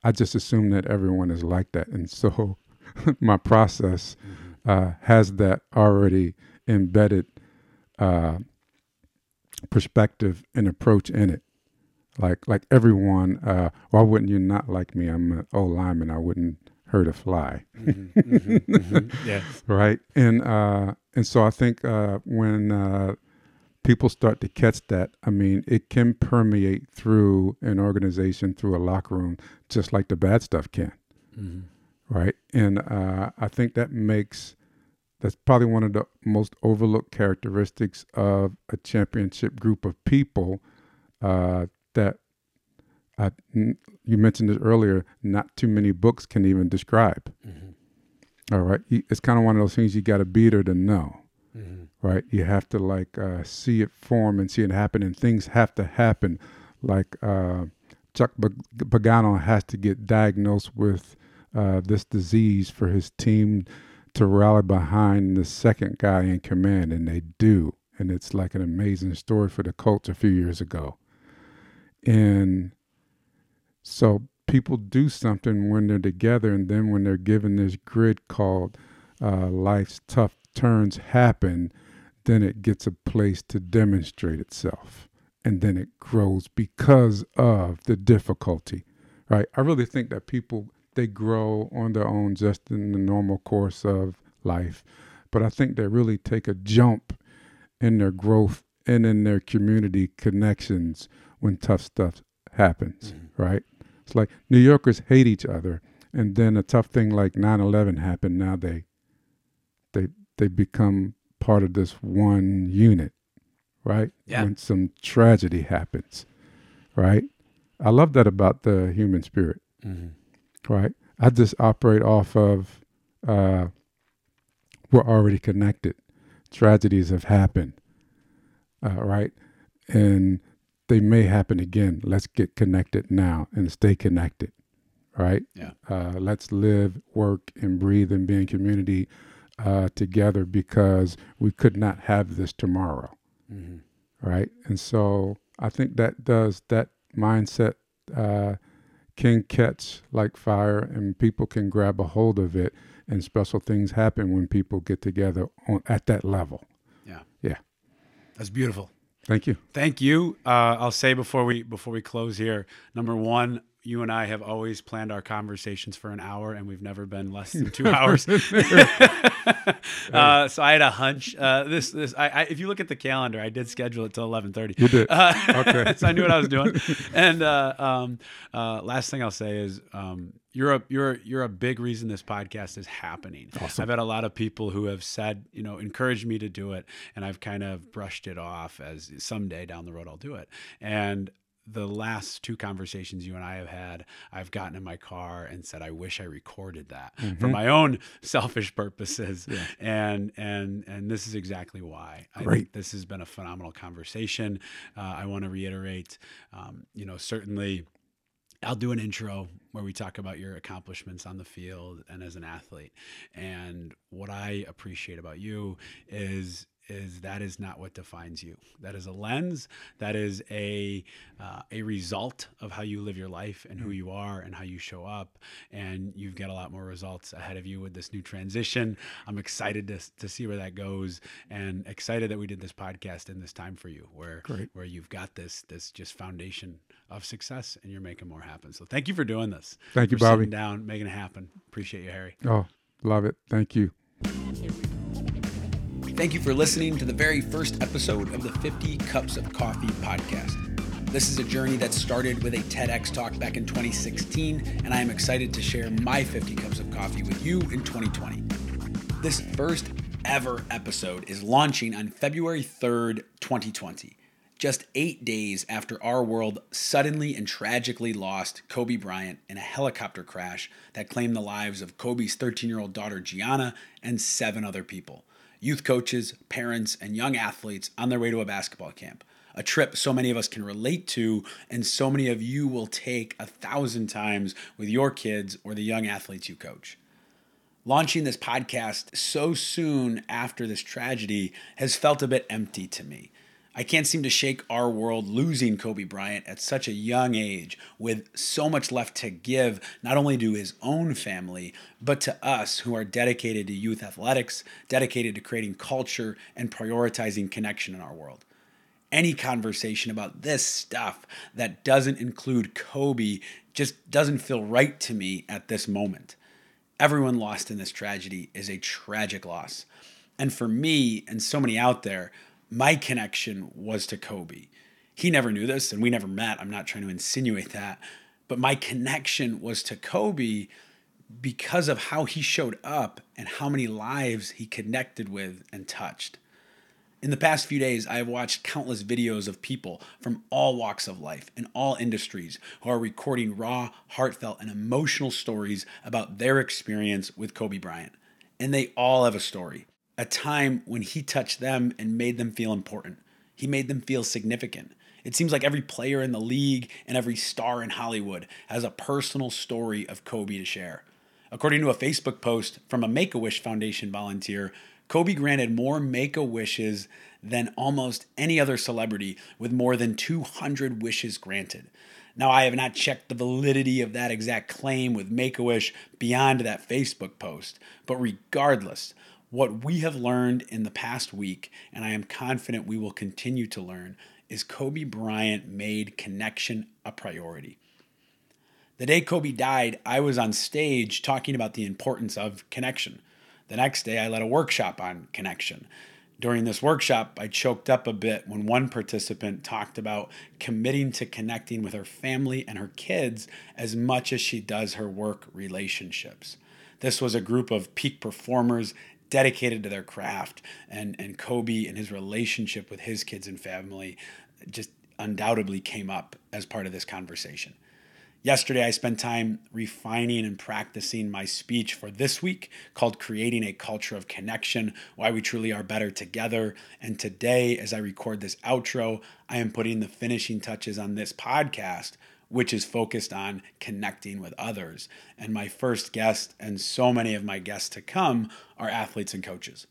I just assume that everyone is like that, and so my process mm-hmm. Uh, has that already embedded uh, perspective and approach in it. Like like everyone, uh, why wouldn't you not like me? I'm an old lineman. I wouldn't hurt a fly. Mm-hmm, mm-hmm, mm-hmm. Yeah. Right. And uh, and so I think uh, when uh, people start to catch that, I mean, it can permeate through an organization, through a locker room, just like the bad stuff can. Mm-hmm. Right. And uh, I think that makes that's probably one of the most overlooked characteristics of a championship group of people uh, that I, you mentioned this earlier. Not too many books can even describe. Mm-hmm. All right, it's kind of one of those things you got to be there to know. Mm-hmm. Right, you have to like uh, see it form and see it happen, and things have to happen. Like uh, Chuck Pagano has to get diagnosed with uh, this disease for his team to rally behind the second guy in command, and they do. And it's like an amazing story for the Colts a few years ago. And so people do something when they're together, and then when they're given this grid called uh, life's tough turns happen, then it gets a place to demonstrate itself. And then it grows because of the difficulty, right? I really think that people they grow on their own just in the normal course of life. But I think they really take a jump in their growth and in their community connections when tough stuff happens, mm-hmm. right? It's like New Yorkers hate each other, and then a tough thing like 9/11 happened. Now they they they become part of this one unit, right? Yeah. When some tragedy happens, right? I love that about the human spirit. Mm-hmm right? I just operate off of uh, we're already connected. Tragedies have happened, uh, right? And they may happen again. Let's get connected now and stay connected, right? Yeah. Uh, let's live, work, and breathe and be in community uh, together because we could not have this tomorrow, mm-hmm. right? And so I think that does that mindset uh, can catch like fire and people can grab a hold of it and special things happen when people get together on at that level. Yeah. Yeah. That's beautiful. Thank you. Thank you. Uh, I'll say before we before we close here, number one, you and I have always planned our conversations for an hour, and we've never been less than two hours. uh, so I had a hunch. Uh, this this I, I, if you look at the calendar, I did schedule it till eleven thirty. You did. Uh, okay. so I knew what I was doing. And uh, um, uh, last thing I'll say is. Um, you're a you're you're a big reason this podcast is happening. Awesome. I've had a lot of people who have said, you know, encouraged me to do it, and I've kind of brushed it off as someday down the road I'll do it. And the last two conversations you and I have had, I've gotten in my car and said, I wish I recorded that Mm-hmm. for my own selfish purposes. And and and this is exactly why. I Great. think this has been a phenomenal conversation. Uh, I want to reiterate, um, you know, certainly. I'll do an intro where we talk about your accomplishments on the field and as an athlete. And what I appreciate about you is is that is not what defines you. That is a lens. That is a uh, a result of how you live your life and who you are and how you show up. And you've got a lot more results ahead of you with this new transition. I'm excited to, to see where that goes, and excited that we did this podcast in this time for you, where Great. where you've got this this just foundation of success, and you're making more happen. So thank you for doing this. Thank you, Bobby. down, making it happen. Appreciate you, Harry. Oh, love it. Thank you. Thank you for listening to the very first episode of the 50 Cups of Coffee podcast. This is a journey that started with a TEDx talk back in 2016, and I am excited to share my 50 Cups of Coffee with you in 2020. This first ever episode is launching on February 3rd, 2020, just eight days after our world suddenly and tragically lost Kobe Bryant in a helicopter crash that claimed the lives of Kobe's 13 year old daughter Gianna and seven other people youth coaches, parents, and young athletes on their way to a basketball camp. A trip so many of us can relate to, and so many of you will take a thousand times with your kids or the young athletes you coach. Launching this podcast so soon after this tragedy has felt a bit empty to me. I can't seem to shake our world losing Kobe Bryant at such a young age with so much left to give, not only to his own family, but to us who are dedicated to youth athletics, dedicated to creating culture and prioritizing connection in our world. Any conversation about this stuff that doesn't include Kobe just doesn't feel right to me at this moment. Everyone lost in this tragedy is a tragic loss. And for me and so many out there, my connection was to Kobe. He never knew this and we never met. I'm not trying to insinuate that. But my connection was to Kobe because of how he showed up and how many lives he connected with and touched. In the past few days, I have watched countless videos of people from all walks of life and all industries who are recording raw, heartfelt, and emotional stories about their experience with Kobe Bryant. And they all have a story a time when he touched them and made them feel important. He made them feel significant. It seems like every player in the league and every star in Hollywood has a personal story of Kobe to share. According to a Facebook post from a Make a Wish Foundation volunteer, Kobe granted more Make a Wishes than almost any other celebrity, with more than 200 wishes granted. Now, I have not checked the validity of that exact claim with Make a Wish beyond that Facebook post, but regardless, what we have learned in the past week, and I am confident we will continue to learn, is Kobe Bryant made connection a priority. The day Kobe died, I was on stage talking about the importance of connection. The next day, I led a workshop on connection. During this workshop, I choked up a bit when one participant talked about committing to connecting with her family and her kids as much as she does her work relationships. This was a group of peak performers dedicated to their craft, and, and Kobe and his relationship with his kids and family just undoubtedly came up as part of this conversation. Yesterday, I spent time refining and practicing my speech for this week called Creating a Culture of Connection Why We Truly Are Better Together. And today, as I record this outro, I am putting the finishing touches on this podcast, which is focused on connecting with others. And my first guest, and so many of my guests to come, are athletes and coaches.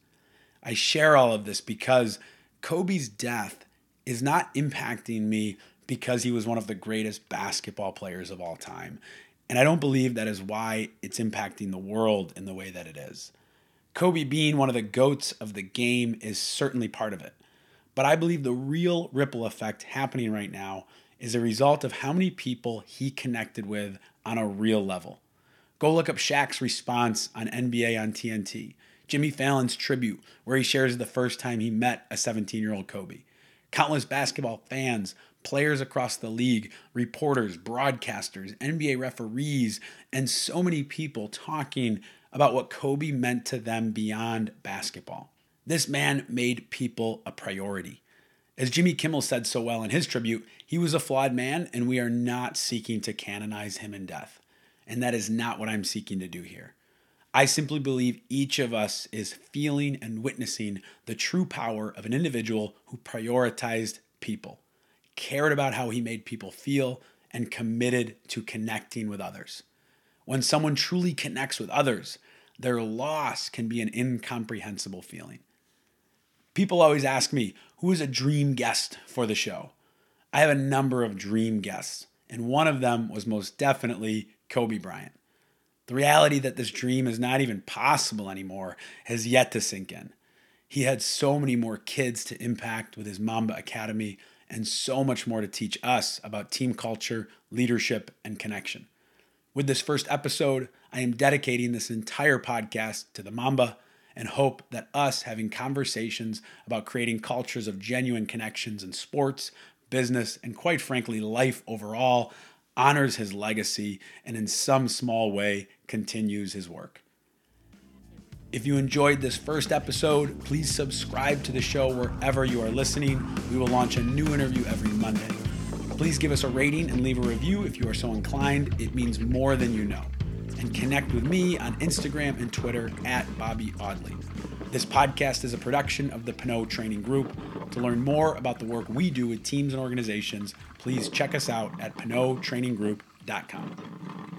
I share all of this because Kobe's death is not impacting me because he was one of the greatest basketball players of all time. And I don't believe that is why it's impacting the world in the way that it is. Kobe being one of the goats of the game is certainly part of it. But I believe the real ripple effect happening right now is a result of how many people he connected with on a real level. Go look up Shaq's response on NBA on TNT, Jimmy Fallon's tribute, where he shares the first time he met a 17 year old Kobe. Countless basketball fans, players across the league, reporters, broadcasters, NBA referees, and so many people talking about what Kobe meant to them beyond basketball. This man made people a priority. As Jimmy Kimmel said so well in his tribute, he was a flawed man, and we are not seeking to canonize him in death. And that is not what I'm seeking to do here. I simply believe each of us is feeling and witnessing the true power of an individual who prioritized people, cared about how he made people feel, and committed to connecting with others. When someone truly connects with others, their loss can be an incomprehensible feeling. People always ask me, who is a dream guest for the show? I have a number of dream guests, and one of them was most definitely Kobe Bryant. The reality that this dream is not even possible anymore has yet to sink in. He had so many more kids to impact with his Mamba Academy and so much more to teach us about team culture, leadership, and connection. With this first episode, I am dedicating this entire podcast to the Mamba and hope that us having conversations about creating cultures of genuine connections in sports, business, and quite frankly, life overall honors his legacy and in some small way continues his work. If you enjoyed this first episode, please subscribe to the show wherever you are listening. We will launch a new interview every Monday. Please give us a rating and leave a review if you are so inclined. It means more than you know. And connect with me on Instagram and Twitter at Bobby Audley. This podcast is a production of the Pinot Training Group. To learn more about the work we do with teams and organizations, please check us out at pinottraininggroup.com.